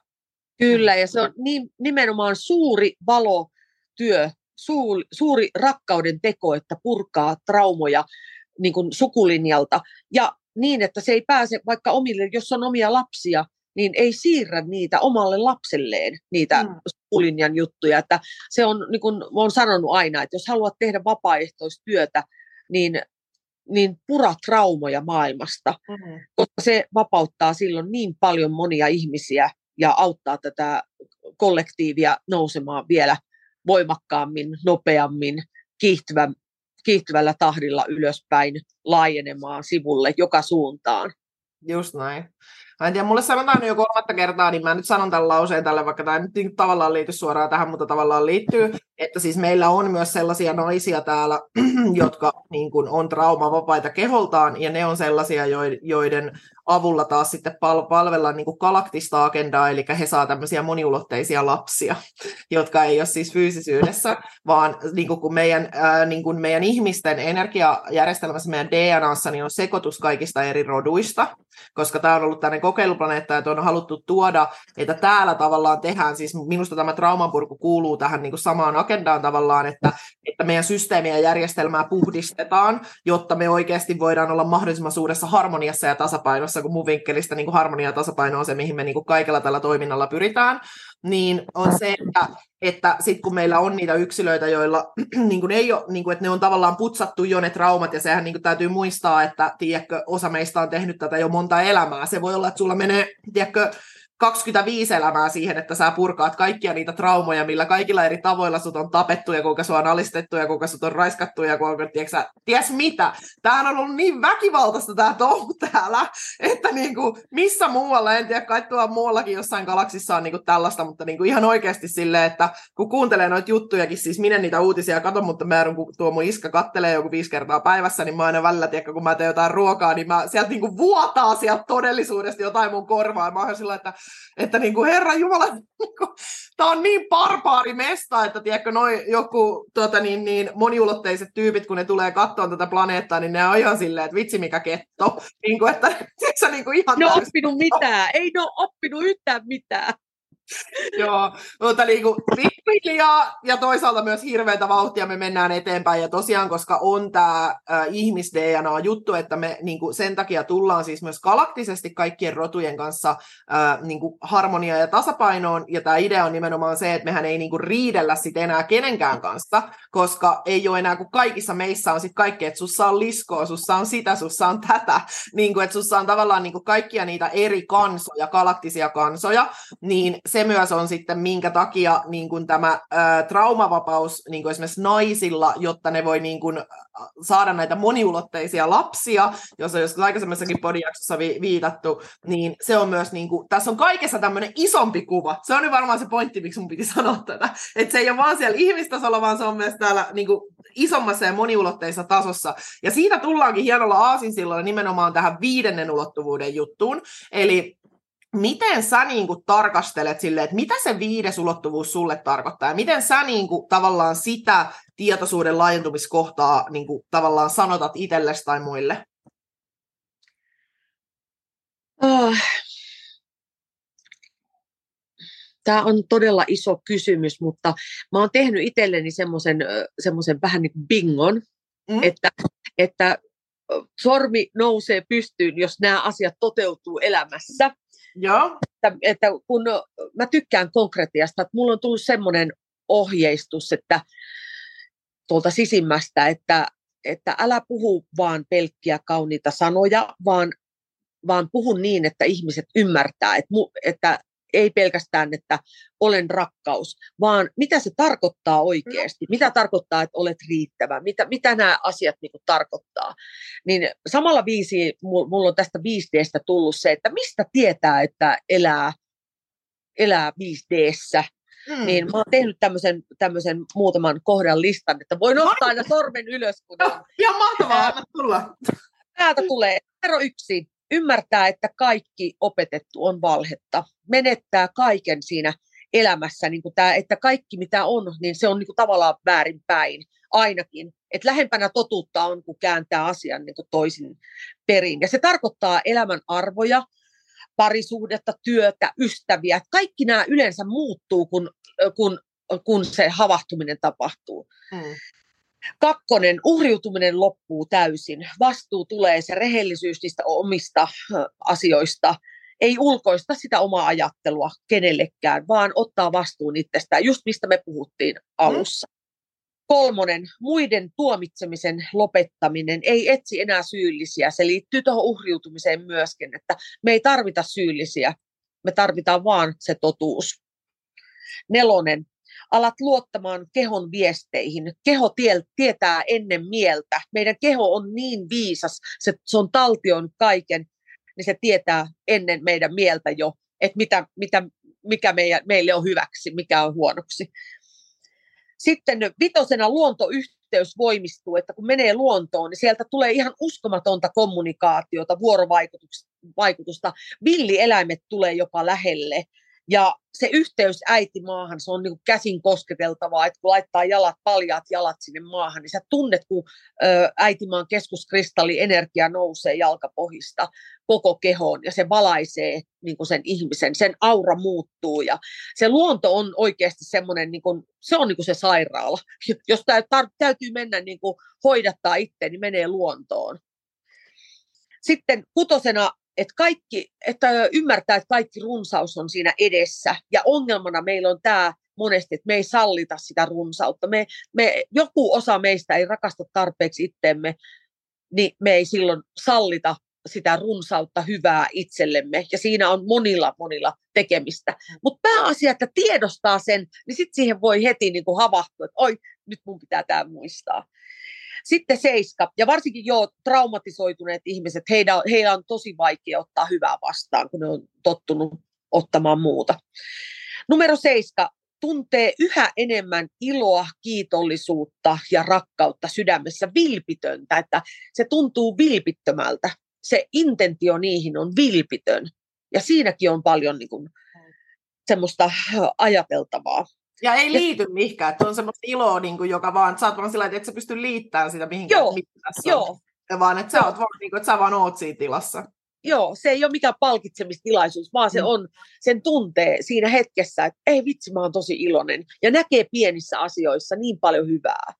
Kyllä, ja se on niin, nimenomaan suuri valotyö suuri, suuri rakkauden teko, että purkaa traumoja niin kuin sukulinjalta. Ja niin, että se ei pääse vaikka omille, jos on omia lapsia, niin ei siirrä niitä omalle lapselleen, niitä mm. sukulinjan juttuja. Että se on, niin kuin olen sanonut aina, että jos haluat tehdä vapaaehtoistyötä, niin, niin pura traumoja maailmasta, mm. koska se vapauttaa silloin niin paljon monia ihmisiä ja auttaa tätä kollektiivia nousemaan vielä voimakkaammin, nopeammin, kiihtyvä, kiihtyvällä tahdilla ylöspäin laajenemaan sivulle joka suuntaan. Just näin. Mä en tiedä, mulle sanotaan jo kolmatta kertaa, niin mä nyt sanon tämän lauseen tälle, vaikka tämä nyt niin tavallaan liity suoraan tähän, mutta tavallaan liittyy, että siis meillä on myös sellaisia naisia täällä, jotka niin kuin, on traumavapaita keholtaan, ja ne on sellaisia, joiden avulla taas sitten pal- palvellaan niin galaktista agendaa, eli he saa tämmöisiä moniulotteisia lapsia, jotka ei ole siis fyysisyydessä, vaan niin kuin kun meidän, ää, niin kuin meidän ihmisten energiajärjestelmässä, meidän DNAssa, niin on sekoitus kaikista eri roduista, koska tämä on ollut tämmöinen kokeiluplaneetta, että on haluttu tuoda, että täällä tavallaan tehdään, siis minusta tämä traumanpurku kuuluu tähän niin kuin samaan agendaan tavallaan, että, että meidän systeemiä ja järjestelmää puhdistetaan, jotta me oikeasti voidaan olla mahdollisimman suuressa harmoniassa ja tasapainossa, kun mun vinkkelistä niin kuin harmonia ja tasapaino on se, mihin me niin kuin kaikella tällä toiminnalla pyritään, niin on se, että, että sitten kun meillä on niitä yksilöitä, joilla niin kuin ei ole, niin kuin, että ne on tavallaan putsattu jo ne traumat, ja sehän niin kuin täytyy muistaa, että tiedätkö, osa meistä on tehnyt tätä jo monta elämää. Se voi olla, että sulla menee, tiedätkö, 25 elämää siihen, että sä purkaat kaikkia niitä traumoja, millä kaikilla eri tavoilla sut on tapettu ja kuinka sua on alistettu ja kuinka sut on raiskattu ja kuinka, tiedätkö, ties mitä. Tää on ollut niin väkivaltaista tää touhu täällä, että niinku, missä muualla, en tiedä, kai tuolla muuallakin jossain galaksissa on niinku tällaista, mutta niinku ihan oikeasti silleen, että kun kuuntelee noita juttujakin, siis minä niitä uutisia katon, mutta mä kun tuo mun iska kattelee joku viisi kertaa päivässä, niin mä aina välillä, tiedä, kun mä teen jotain ruokaa, niin mä sieltä niinku vuotaa sieltä todellisuudesta jotain mun korvaa. Mä oon sillä, että että niin kuin Herra Jumala, niin kuin, tämä on niin barbaari mesta, että tiedätkö, noi joku tuota, niin, niin, moniulotteiset tyypit, kun ne tulee katsomaan tätä planeettaa, niin ne on ihan silleen, että vitsi mikä ketto. Niin kuin, että, se niin kuin ihan ne on oppinut mitään, ei ne ole oppinut yhtään mitään. Joo, mutta niin kuin pikkuhiljaa ja toisaalta myös hirveätä vauhtia me mennään eteenpäin. Ja tosiaan, koska on tämä ihmis-DNA-juttu, että me niin kuin sen takia tullaan siis myös galaktisesti kaikkien rotujen kanssa niin kuin harmonia ja tasapainoon. Ja tämä idea on nimenomaan se, että mehän ei niin kuin riidellä sit enää kenenkään kanssa, koska ei ole enää kuin kaikissa meissä on sitten kaikki, että sussa on liskoa, sussa on sitä, sussa on tätä. Niin kuin, että sussa on tavallaan niin kuin kaikkia niitä eri kansoja, galaktisia kansoja, niin se se myös on sitten, minkä takia niin kuin tämä ä, traumavapaus niin kuin esimerkiksi naisilla, jotta ne voi niin kuin, saada näitä moniulotteisia lapsia, jos on joskus aikaisemmassakin podijaksossa vi- viitattu, niin se on myös, niin kuin, tässä on kaikessa tämmöinen isompi kuva. Se on nyt varmaan se pointti, miksi mun piti sanoa tätä. Että se ei ole vaan siellä ihmistasolla, vaan se on myös täällä niin kuin, isommassa ja moniulotteisessa tasossa. Ja siitä tullaankin hienolla aasinsilloilla nimenomaan tähän viidennen ulottuvuuden juttuun. Eli miten sä niin kuin tarkastelet sille, että mitä se viides ulottuvuus sulle tarkoittaa, ja miten sä niin kuin, tavallaan sitä tietoisuuden laajentumiskohtaa niin kuin, tavallaan sanotat itsellesi tai muille? Oh. Tämä on todella iso kysymys, mutta mä oon tehnyt itselleni semmoisen vähän niin kuin bingon, mm. että, että sormi nousee pystyyn, jos nämä asiat toteutuu elämässä. Joo. Että, että kun mä tykkään konkretiasta, että mulla on tullut semmoinen ohjeistus, että tuolta sisimmästä, että, että älä puhu vaan pelkkiä kauniita sanoja, vaan, vaan puhu niin, että ihmiset ymmärtää, että, että ei pelkästään, että olen rakkaus, vaan mitä se tarkoittaa oikeasti, mitä tarkoittaa, että olet riittävä, mitä, mitä nämä asiat niin kuin tarkoittaa. Niin samalla viisi, mulla on tästä 5Dstä tullut se, että mistä tietää, että elää, elää 5Dssä, Mm. Niin mä oon tehnyt tämmöisen, tämmöisen muutaman kohdan listan, että voin ottaa aina sormen ylös. Kun. Ja mahtavaa, anna tulla. Täältä tulee numero yksi. Ymmärtää, että kaikki opetettu on valhetta. Menettää kaiken siinä elämässä, niin kuin tämä, että kaikki mitä on, niin se on niin kuin tavallaan väärinpäin ainakin. Että lähempänä totuutta on, kun kääntää asian niin kuin toisin perin. Ja se tarkoittaa elämän arvoja, parisuhdetta, työtä, ystäviä. Kaikki nämä yleensä muuttuu, kun, kun, kun se havahtuminen tapahtuu. Mm. Kakkonen, uhriutuminen loppuu täysin. Vastuu tulee, se rehellisyys niistä omista asioista. Ei ulkoista sitä omaa ajattelua kenellekään, vaan ottaa vastuun itsestään, just mistä me puhuttiin alussa. Kolmonen, muiden tuomitsemisen lopettaminen, ei etsi enää syyllisiä. Se liittyy tuohon uhriutumiseen myöskin, että me ei tarvita syyllisiä, me tarvitaan vaan se totuus. Nelonen, alat luottamaan kehon viesteihin. Keho tie, tietää ennen mieltä. Meidän keho on niin viisas, se, se on taltion kaiken, niin se tietää ennen meidän mieltä jo, että mitä, mitä, mikä meidän, meille on hyväksi, mikä on huonoksi. Sitten vitosena luontoyhteys voimistuu, että kun menee luontoon, niin sieltä tulee ihan uskomatonta kommunikaatiota, vuorovaikutusta. Villieläimet tulee jopa lähelle. Ja se yhteys äiti maahan, se on niin käsin kosketeltavaa, että kun laittaa jalat, paljaat jalat sinne maahan, niin sä tunnet, kun äitimaan keskuskristalli energia nousee jalkapohista koko kehoon ja se valaisee niin sen ihmisen, sen aura muuttuu ja se luonto on oikeasti semmoinen, niin kuin, se on niin se sairaala. Jos täytyy mennä niin kuin hoidattaa itse, niin menee luontoon. Sitten kutosena että, kaikki, että ymmärtää, että kaikki runsaus on siinä edessä. Ja ongelmana meillä on tämä monesti, että me ei sallita sitä runsautta. Me, me, joku osa meistä ei rakasta tarpeeksi itteemme, niin me ei silloin sallita sitä runsautta hyvää itsellemme. Ja siinä on monilla, monilla tekemistä. Mutta pääasia, että tiedostaa sen, niin sitten siihen voi heti niin havahtua, että oi, nyt mun pitää tämä muistaa. Sitten seiska, ja varsinkin jo traumatisoituneet ihmiset, heillä, heillä on tosi vaikea ottaa hyvää vastaan, kun ne on tottunut ottamaan muuta. Numero seiska, tuntee yhä enemmän iloa, kiitollisuutta ja rakkautta sydämessä, vilpitöntä, että se tuntuu vilpittömältä. Se intentio niihin on vilpitön. Ja siinäkin on paljon niin kuin, semmoista ajateltavaa. Ja ei liity mihinkään, että on semmoista iloa, niin kuin, joka vaan, sä oot vaan sillä että et sä pysty liittämään sitä mihinkään, joo, mitä tässä joo. on. Ja vaan, että sä, oot vaan, niin kuin, että sä vaan oot siinä tilassa. Joo, se ei ole mikään palkitsemistilaisuus, vaan se mm. on, sen tuntee siinä hetkessä, että ei vitsi, mä oon tosi iloinen. Ja näkee pienissä asioissa niin paljon hyvää.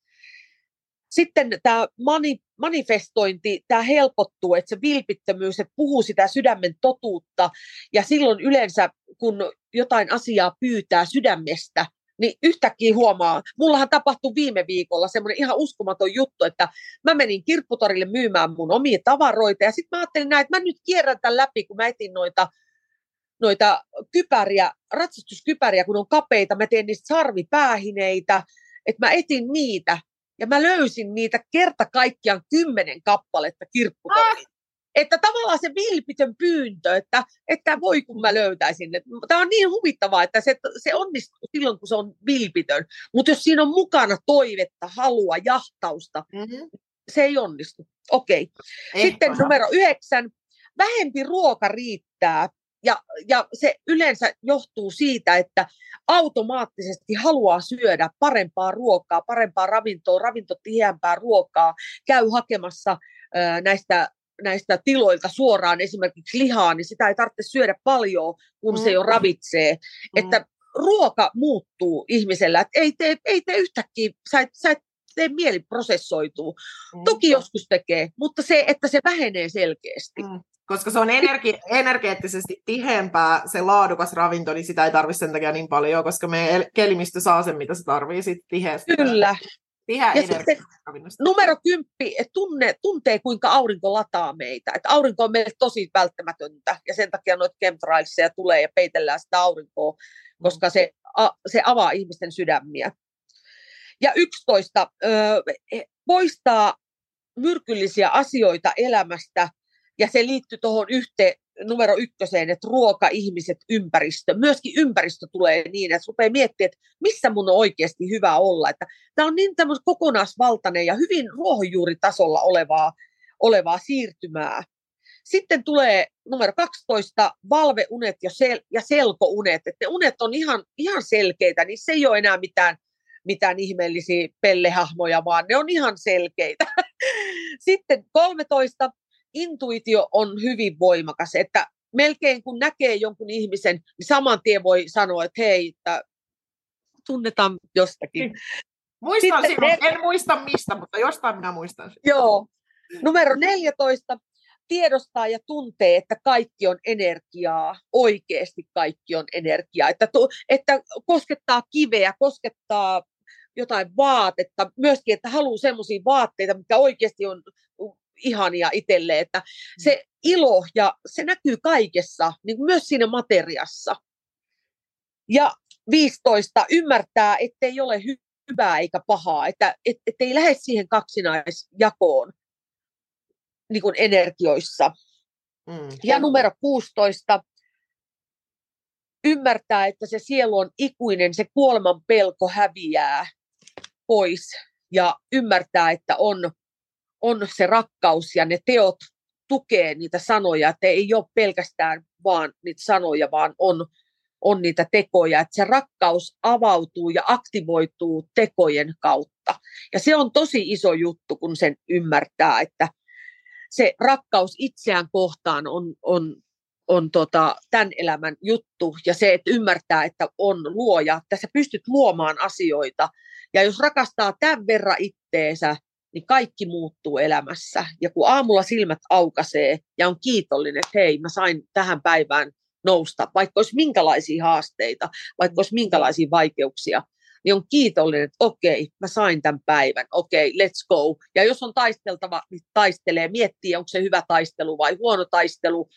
Sitten tämä mani, manifestointi, tämä helpottuu, että se vilpittömyys, että puhuu sitä sydämen totuutta. Ja silloin yleensä, kun jotain asiaa pyytää sydämestä, niin yhtäkkiä huomaa, mullahan tapahtui viime viikolla semmoinen ihan uskomaton juttu, että mä menin kirpputorille myymään mun omia tavaroita ja sitten mä ajattelin näin, että mä nyt kierrän tämän läpi, kun mä etin noita, noita kypäriä, ratsastuskypäriä, kun on kapeita, mä teen niistä sarvipäähineitä, että mä etin niitä. Ja mä löysin niitä kerta kaikkiaan kymmenen kappaletta kirpputorille. Että tavallaan se vilpitön pyyntö, että, että voi kun mä löytäisin. Tämä on niin huvittavaa, että se, se onnistuu silloin, kun se on vilpitön. Mutta jos siinä on mukana toivetta, halua, jahtausta, mm-hmm. se ei onnistu. Okei. Okay. Sitten numero yhdeksän. Vähempi ruoka riittää. Ja, ja se yleensä johtuu siitä, että automaattisesti haluaa syödä parempaa ruokaa, parempaa ravintoa, ravintotiheämpää ruokaa, käy hakemassa näistä näistä tiloilta suoraan esimerkiksi lihaa, niin sitä ei tarvitse syödä paljon, kun mm. se jo ravitsee. Mm. Että ruoka muuttuu ihmisellä. Että ei tee, ei tee yhtäkkiä, sä et, sä et tee mieli prosessoituu. Mm. Toki joskus tekee, mutta se, että se vähenee selkeästi. Mm. Koska se on energi- energeettisesti tiheämpää, se laadukas ravinto, niin sitä ei tarvitse sen takia niin paljon, koska meidän kelimistö saa sen, mitä se tarvitsee sit tiheästi. Kyllä. Ja sitten. Numero kymppi, että tunne, tuntee kuinka aurinko lataa meitä. Että aurinko on meille tosi välttämätöntä ja sen takia noita chemtrailsia tulee ja peitellään sitä aurinkoa, koska se, a, se avaa ihmisten sydämiä. Ja 11. Ö, poistaa myrkyllisiä asioita elämästä ja se liittyy tuohon yhteen numero ykköseen, että ruoka, ihmiset, ympäristö. Myöskin ympäristö tulee niin, että rupeaa miettimään, että missä mun on oikeasti hyvä olla. Että tämä on niin tämmöistä kokonaisvaltainen ja hyvin ruohonjuuritasolla olevaa, olevaa siirtymää. Sitten tulee numero 12, valveunet ja, sel- ja selkounet. Että ne unet on ihan, ihan selkeitä, niin se ei ole enää mitään, mitään ihmeellisiä pellehahmoja, vaan ne on ihan selkeitä. Sitten 13, intuitio on hyvin voimakas, että melkein kun näkee jonkun ihmisen, niin saman tien voi sanoa, että hei, että tunnetaan jostakin. Muistan Sitten sinut, ne- en muista mistä, mutta jostain minä muistan. Joo. Numero 14. Tiedostaa ja tuntee, että kaikki on energiaa. Oikeasti kaikki on energiaa. Että, tu, että koskettaa kiveä, koskettaa jotain vaatetta. Myöskin, että haluaa sellaisia vaatteita, mitkä oikeasti on ihania itselleen. Että se ilo ja se näkyy kaikessa, niin myös siinä materiassa. Ja 15. Ymmärtää, ettei ole hy- hyvää eikä pahaa, että et, et ei lähde siihen kaksinaisjakoon niin kuin energioissa. Mm. Ja numero 16, ymmärtää, että se sielu on ikuinen, se kuoleman pelko häviää pois ja ymmärtää, että on, on se rakkaus ja ne teot tukee niitä sanoja, että ei ole pelkästään vaan niitä sanoja, vaan on, on niitä tekoja, että se rakkaus avautuu ja aktivoituu tekojen kautta. Ja se on tosi iso juttu, kun sen ymmärtää, että se rakkaus itseään kohtaan on, on, on tota, tämän elämän juttu. Ja se, että ymmärtää, että on luoja, että sä pystyt luomaan asioita. Ja jos rakastaa tämän verran itteensä, niin kaikki muuttuu elämässä. Ja kun aamulla silmät aukasee ja on kiitollinen, että hei, mä sain tähän päivään nousta, vaikka olisi minkälaisia haasteita, vaikka olisi minkälaisia vaikeuksia, niin on kiitollinen, että okei, mä sain tämän päivän, okei, let's go. Ja jos on taisteltava, niin taistelee, miettii, onko se hyvä taistelu vai huono taistelu,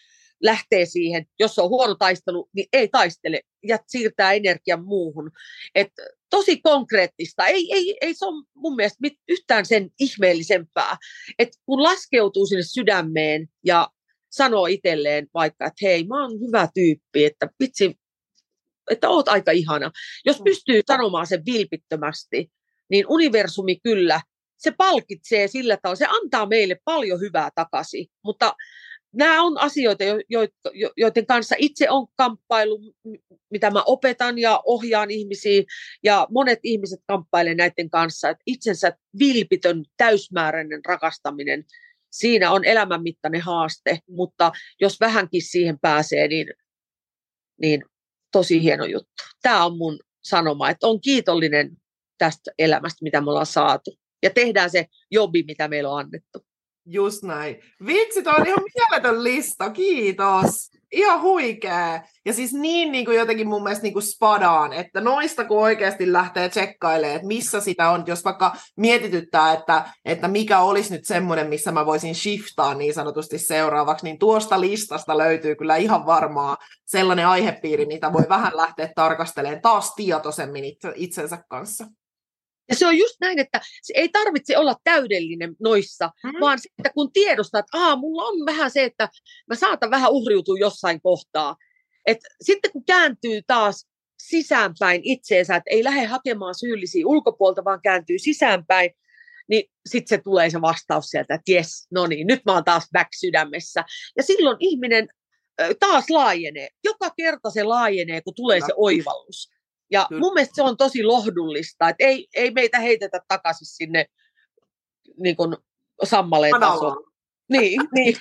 lähtee siihen. Jos on huono taistelu, niin ei taistele ja siirtää energian muuhun. Et tosi konkreettista. Ei, ei, ei se ole mun mielestä mit- yhtään sen ihmeellisempää. Et kun laskeutuu sinne sydämeen ja sanoo itselleen vaikka, että hei, mä oon hyvä tyyppi, että vitsi, että oot aika ihana. Jos pystyy sanomaan sen vilpittömästi, niin universumi kyllä, se palkitsee sillä tavalla, se antaa meille paljon hyvää takaisin, mutta nämä on asioita, jo- jo- jo- joiden kanssa itse on kamppailu, mitä mä opetan ja ohjaan ihmisiä, ja monet ihmiset kamppailevat näiden kanssa, että itsensä vilpitön, täysmääräinen rakastaminen, siinä on elämänmittainen haaste, mutta jos vähänkin siihen pääsee, niin, niin tosi hieno juttu. Tämä on mun sanoma, että on kiitollinen tästä elämästä, mitä me ollaan saatu. Ja tehdään se jobi, mitä meillä on annettu. Just näin. Vitsi, toi on ihan mieletön lista, kiitos. Ihan huikea. Ja siis niin, niin kuin jotenkin mun mielestä niin kuin spadaan, että noista kun oikeasti lähtee tsekkailemaan, että missä sitä on, jos vaikka mietityttää, että, että mikä olisi nyt semmoinen, missä mä voisin shiftaa niin sanotusti seuraavaksi, niin tuosta listasta löytyy kyllä ihan varmaa sellainen aihepiiri, mitä voi vähän lähteä tarkastelemaan taas tietoisemmin itse, itsensä kanssa. Ja se on just näin, että se ei tarvitse olla täydellinen noissa, Mm. vaan se, että kun tiedostaa, että Aa, mulla on vähän se, että mä saatan vähän uhriutua jossain kohtaa. Et sitten kun kääntyy taas sisäänpäin itseensä, että ei lähde hakemaan syyllisiä ulkopuolta, vaan kääntyy sisäänpäin, niin sitten se tulee se vastaus sieltä, että jes, no niin, nyt mä oon taas back sydämessä. Ja silloin ihminen taas laajenee. Joka kerta se laajenee, kun tulee se oivallus. Ja Kyllä. mun mielestä se on tosi lohdullista, että ei, ei meitä heitetä takaisin sinne niin kuin sammaleen tasolle. Niin, niin.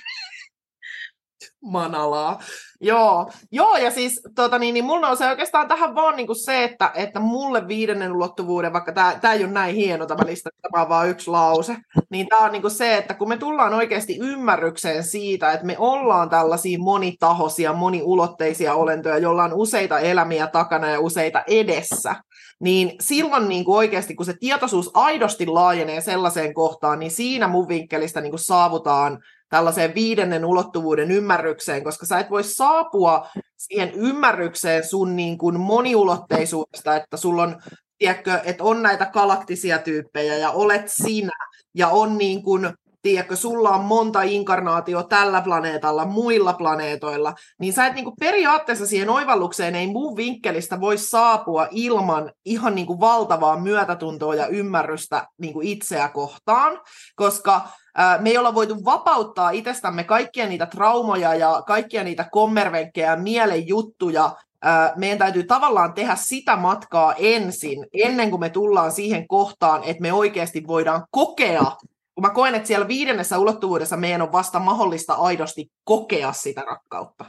Manalaa. Joo, joo ja siis tota, niin, niin mulla on se oikeastaan tähän vaan niin kuin se, että, että mulle viidennen ulottuvuuden, vaikka tämä ei ole näin hieno tämä lista, tämä on vaan yksi lause, niin tämä on niin kuin se, että kun me tullaan oikeasti ymmärrykseen siitä, että me ollaan tällaisia monitahoisia, moniulotteisia olentoja, joilla on useita elämiä takana ja useita edessä, niin silloin niin kuin oikeasti, kun se tietoisuus aidosti laajenee sellaiseen kohtaan, niin siinä mun vinkkelistä niin kuin saavutaan tällaiseen viidennen ulottuvuuden ymmärrykseen, koska sä et voi saapua siihen ymmärrykseen sun niin kuin moniulotteisuudesta, että sulla on, tiedätkö, että on näitä galaktisia tyyppejä ja olet sinä ja on niin kuin tiedätkö, sulla on monta inkarnaatio tällä planeetalla, muilla planeetoilla, niin sä et niin kuin periaatteessa siihen oivallukseen ei mun vinkkelistä voi saapua ilman ihan niin kuin valtavaa myötätuntoa ja ymmärrystä niin kuin itseä kohtaan, koska me ei olla voitu vapauttaa itsestämme kaikkia niitä traumoja ja kaikkia niitä kommervenkkejä, mielen juttuja, meidän täytyy tavallaan tehdä sitä matkaa ensin, ennen kuin me tullaan siihen kohtaan, että me oikeasti voidaan kokea kun mä koen, että siellä viidennessä ulottuvuudessa meidän on vasta mahdollista aidosti kokea sitä rakkautta.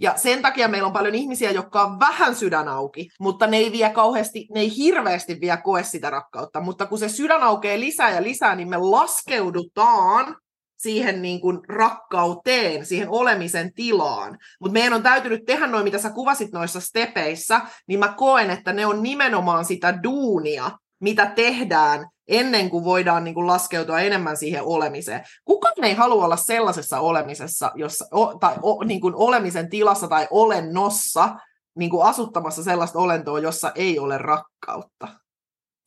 Ja sen takia meillä on paljon ihmisiä, jotka on vähän sydän auki, mutta ne ei vie kauheasti, ne ei hirveästi vielä koe sitä rakkautta. Mutta kun se sydän aukeaa lisää ja lisää, niin me laskeudutaan siihen niin kuin rakkauteen, siihen olemisen tilaan. Mutta meidän on täytynyt tehdä noin, mitä sä kuvasit noissa stepeissä, niin mä koen, että ne on nimenomaan sitä duunia, mitä tehdään ennen kuin voidaan niin kuin laskeutua enemmän siihen olemiseen. Kukaan ei halua olla sellaisessa olemisessa, jossa, o, tai o, niin kuin olemisen tilassa tai olennossa niin kuin asuttamassa sellaista olentoa, jossa ei ole rakkautta.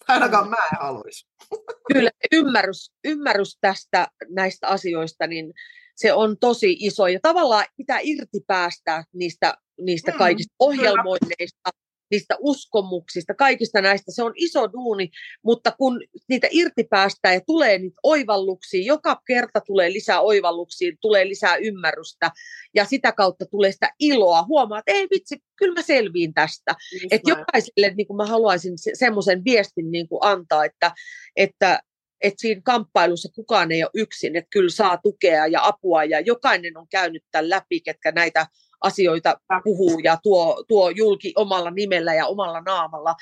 Ainakaan mä en haluaisi. Kyllä, ymmärrys, ymmärrys tästä näistä asioista, niin se on tosi iso. Ja tavallaan pitää irti päästä niistä, niistä mm, kaikista ohjelmoinneista, niistä uskomuksista, kaikista näistä. Se on iso duuni, mutta kun niitä irti päästään ja tulee niitä oivalluksia, joka kerta tulee lisää oivalluksia, tulee lisää ymmärrystä ja sitä kautta tulee sitä iloa. Huomaa, että ei vitsi, kyllä mä selviin tästä. että jokaiselle niin kuin mä haluaisin se, semmoisen viestin niin kuin antaa, että, että että siinä kamppailussa kukaan ei ole yksin, että kyllä saa tukea ja apua ja jokainen on käynyt tämän läpi, ketkä näitä asioita puhuu ja tuo, tuo julki omalla nimellä ja omalla naamalla,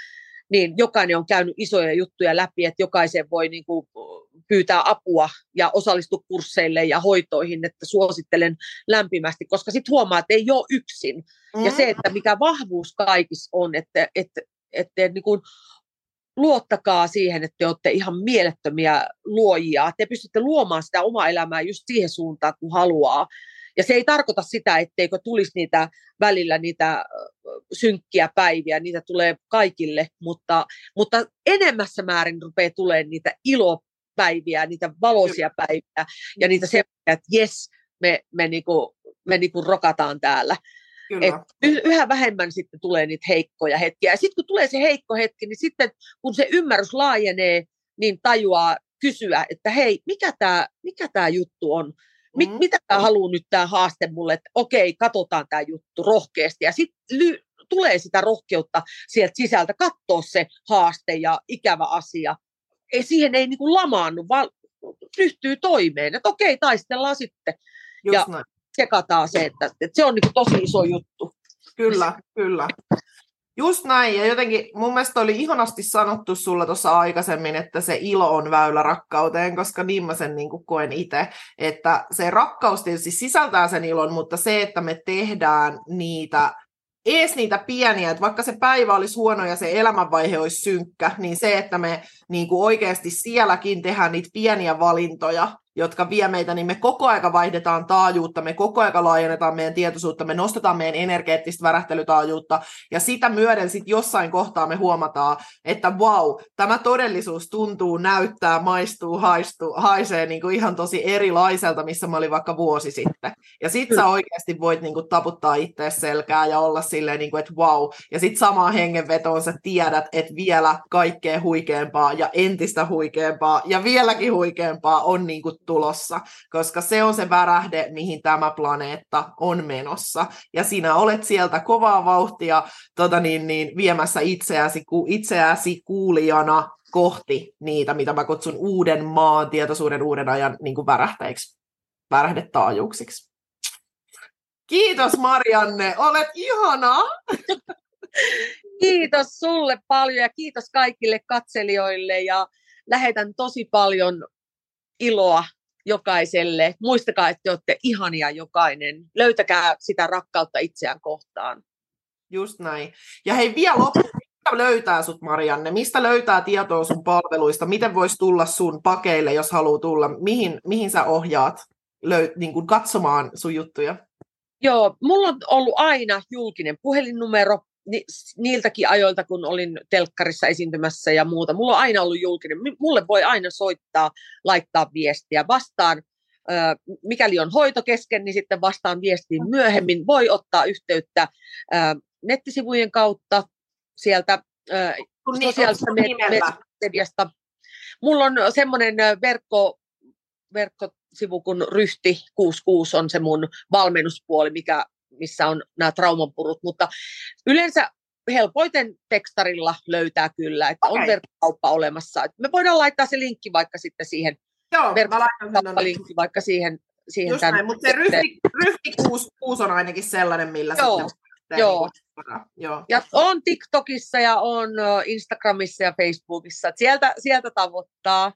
niin jokainen on käynyt isoja juttuja läpi, että jokaisen voi niin kuin pyytää apua ja osallistua kursseille ja hoitoihin, että suosittelen lämpimästi, koska sitten huomaa, että ei ole yksin. Mm. Ja se, että mikä vahvuus kaikissa on, että, että, että niin kuin luottakaa siihen, että te olette ihan mielettömiä luojia. Te pystytte luomaan sitä omaa elämää just siihen suuntaan, kun haluaa. Ja se ei tarkoita sitä, etteikö tulisi niitä välillä niitä synkkiä päiviä, niitä tulee kaikille, mutta, mutta enemmässä määrin rupeaa tulemaan niitä ilopäiviä, niitä valoisia päiviä ja niitä se, että jes, me, me, niinku, me niinku rokataan täällä. Et yhä vähemmän sitten tulee niitä heikkoja hetkiä. Ja sitten kun tulee se heikko hetki, niin sitten kun se ymmärrys laajenee, niin tajuaa kysyä, että hei, mikä tämä mikä tää juttu on? Mit, mm. Mitä tämä haluaa nyt tämä haaste mulle, että okei, katsotaan tämä juttu rohkeasti. Ja sitten ly- tulee sitä rohkeutta sieltä sisältä katsoa se haaste ja ikävä asia. Ei, siihen ei niin kuin lamaannu, vaan ryhtyy toimeen. Että okei, taistellaan sitten. Just ja näin. sekataan se, että, että se on niin kuin tosi iso juttu. Kyllä, kyllä. Just näin, ja jotenkin mun mielestä oli ihanasti sanottu sulla tuossa aikaisemmin, että se ilo on väylä rakkauteen, koska niin mä sen niin koen itse, että se rakkaus tietysti sisältää sen ilon, mutta se, että me tehdään niitä ees niitä pieniä, että vaikka se päivä olisi huono ja se elämänvaihe olisi synkkä, niin se, että me niin oikeasti sielläkin tehdään niitä pieniä valintoja, jotka vie meitä, niin me koko aika vaihdetaan taajuutta, me koko aika laajennetaan meidän tietoisuutta, me nostetaan meidän energeettistä värähtelytaajuutta, ja sitä myöden sitten jossain kohtaa me huomataan, että wow, tämä todellisuus tuntuu, näyttää, maistuu, haistuu, haisee niin kuin ihan tosi erilaiselta, missä mä olin vaikka vuosi sitten. Ja sitten sä oikeasti voit niin kuin taputtaa itse selkää ja olla silleen, niin kuin, että wow, ja sitten samaan hengenvetoon sä tiedät, että vielä kaikkea huikeampaa ja entistä huikeampaa ja vieläkin huikeampaa on niin kuin tulossa, koska se on se värähde, mihin tämä planeetta on menossa. Ja sinä olet sieltä kovaa vauhtia tota niin, niin, viemässä itseäsi, ku, itseäsi kuulijana kohti niitä, mitä mä kutsun uuden maan, tietoisuuden uuden ajan niin kuin värähteiksi, värähdetaajuuksiksi. Kiitos Marianne, olet ihana. Kiitos sulle paljon ja kiitos kaikille katselijoille ja lähetän tosi paljon iloa jokaiselle. Muistakaa, että te olette ihania jokainen. Löytäkää sitä rakkautta itseään kohtaan. Just näin. Ja hei, vielä loppuun, mistä löytää sut Marianne? Mistä löytää tietoa sun palveluista? Miten voisi tulla sun pakeille, jos haluaa tulla? Mihin, mihin sä ohjaat löy- niin kuin katsomaan sun juttuja? Joo, mulla on ollut aina julkinen puhelinnumero ni, niiltäkin ajoilta, kun olin telkkarissa esiintymässä ja muuta. Mulla on aina ollut julkinen. Mulle voi aina soittaa, laittaa viestiä. Vastaan, mikäli on hoito kesken, niin sitten vastaan viestiin myöhemmin. Voi ottaa yhteyttä nettisivujen kautta sieltä niin, sosiaalisesta mediasta. Mulla on semmoinen verkko, verkkosivu kuin Ryhti 66 on se mun valmennuspuoli, mikä, missä on nämä traumanpurut, mutta yleensä helpoiten tekstarilla löytää kyllä, että okay. on verkkokauppa olemassa. Me voidaan laittaa se linkki vaikka sitten siihen, Joo, linkki vaikka siihen, siihen Just näin, mutta se ryhti, ryhti 66 on ainakin sellainen, millä Joo. sitten Joo. Joo. Ja on TikTokissa ja on Instagramissa ja Facebookissa. Sieltä, sieltä tavoittaa.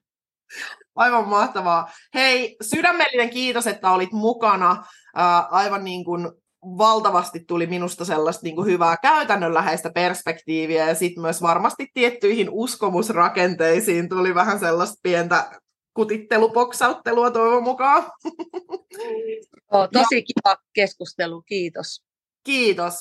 Aivan mahtavaa. Hei, sydämellinen kiitos, että olit mukana. aivan niin kuin valtavasti tuli minusta sellaista niin kuin hyvää käytännönläheistä perspektiiviä ja sitten myös varmasti tiettyihin uskomusrakenteisiin tuli vähän sellaista pientä kutittelupoksauttelua toivon mukaan. Oh, tosi ja. kiva keskustelu, kiitos. Kiitos.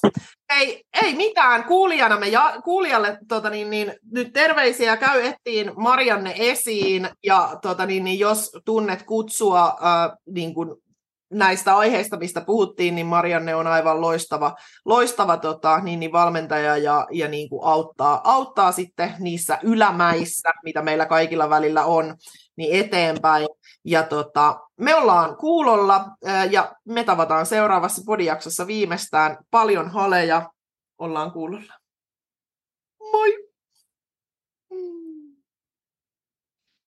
Ei, ei mitään. Kuulijana me ja, kuulijalle tota niin, niin, nyt terveisiä. Käy ettiin Marianne esiin ja tota niin, niin, jos tunnet kutsua äh, niin kuin näistä aiheista, mistä puhuttiin, niin Marianne on aivan loistava, loistava tota, niin, niin valmentaja ja, ja niin kuin auttaa, auttaa sitten niissä ylämäissä, mitä meillä kaikilla välillä on, niin eteenpäin. Ja tota, me ollaan kuulolla ja me tavataan seuraavassa podijaksossa viimeistään. Paljon haleja, ollaan kuulolla. Moi!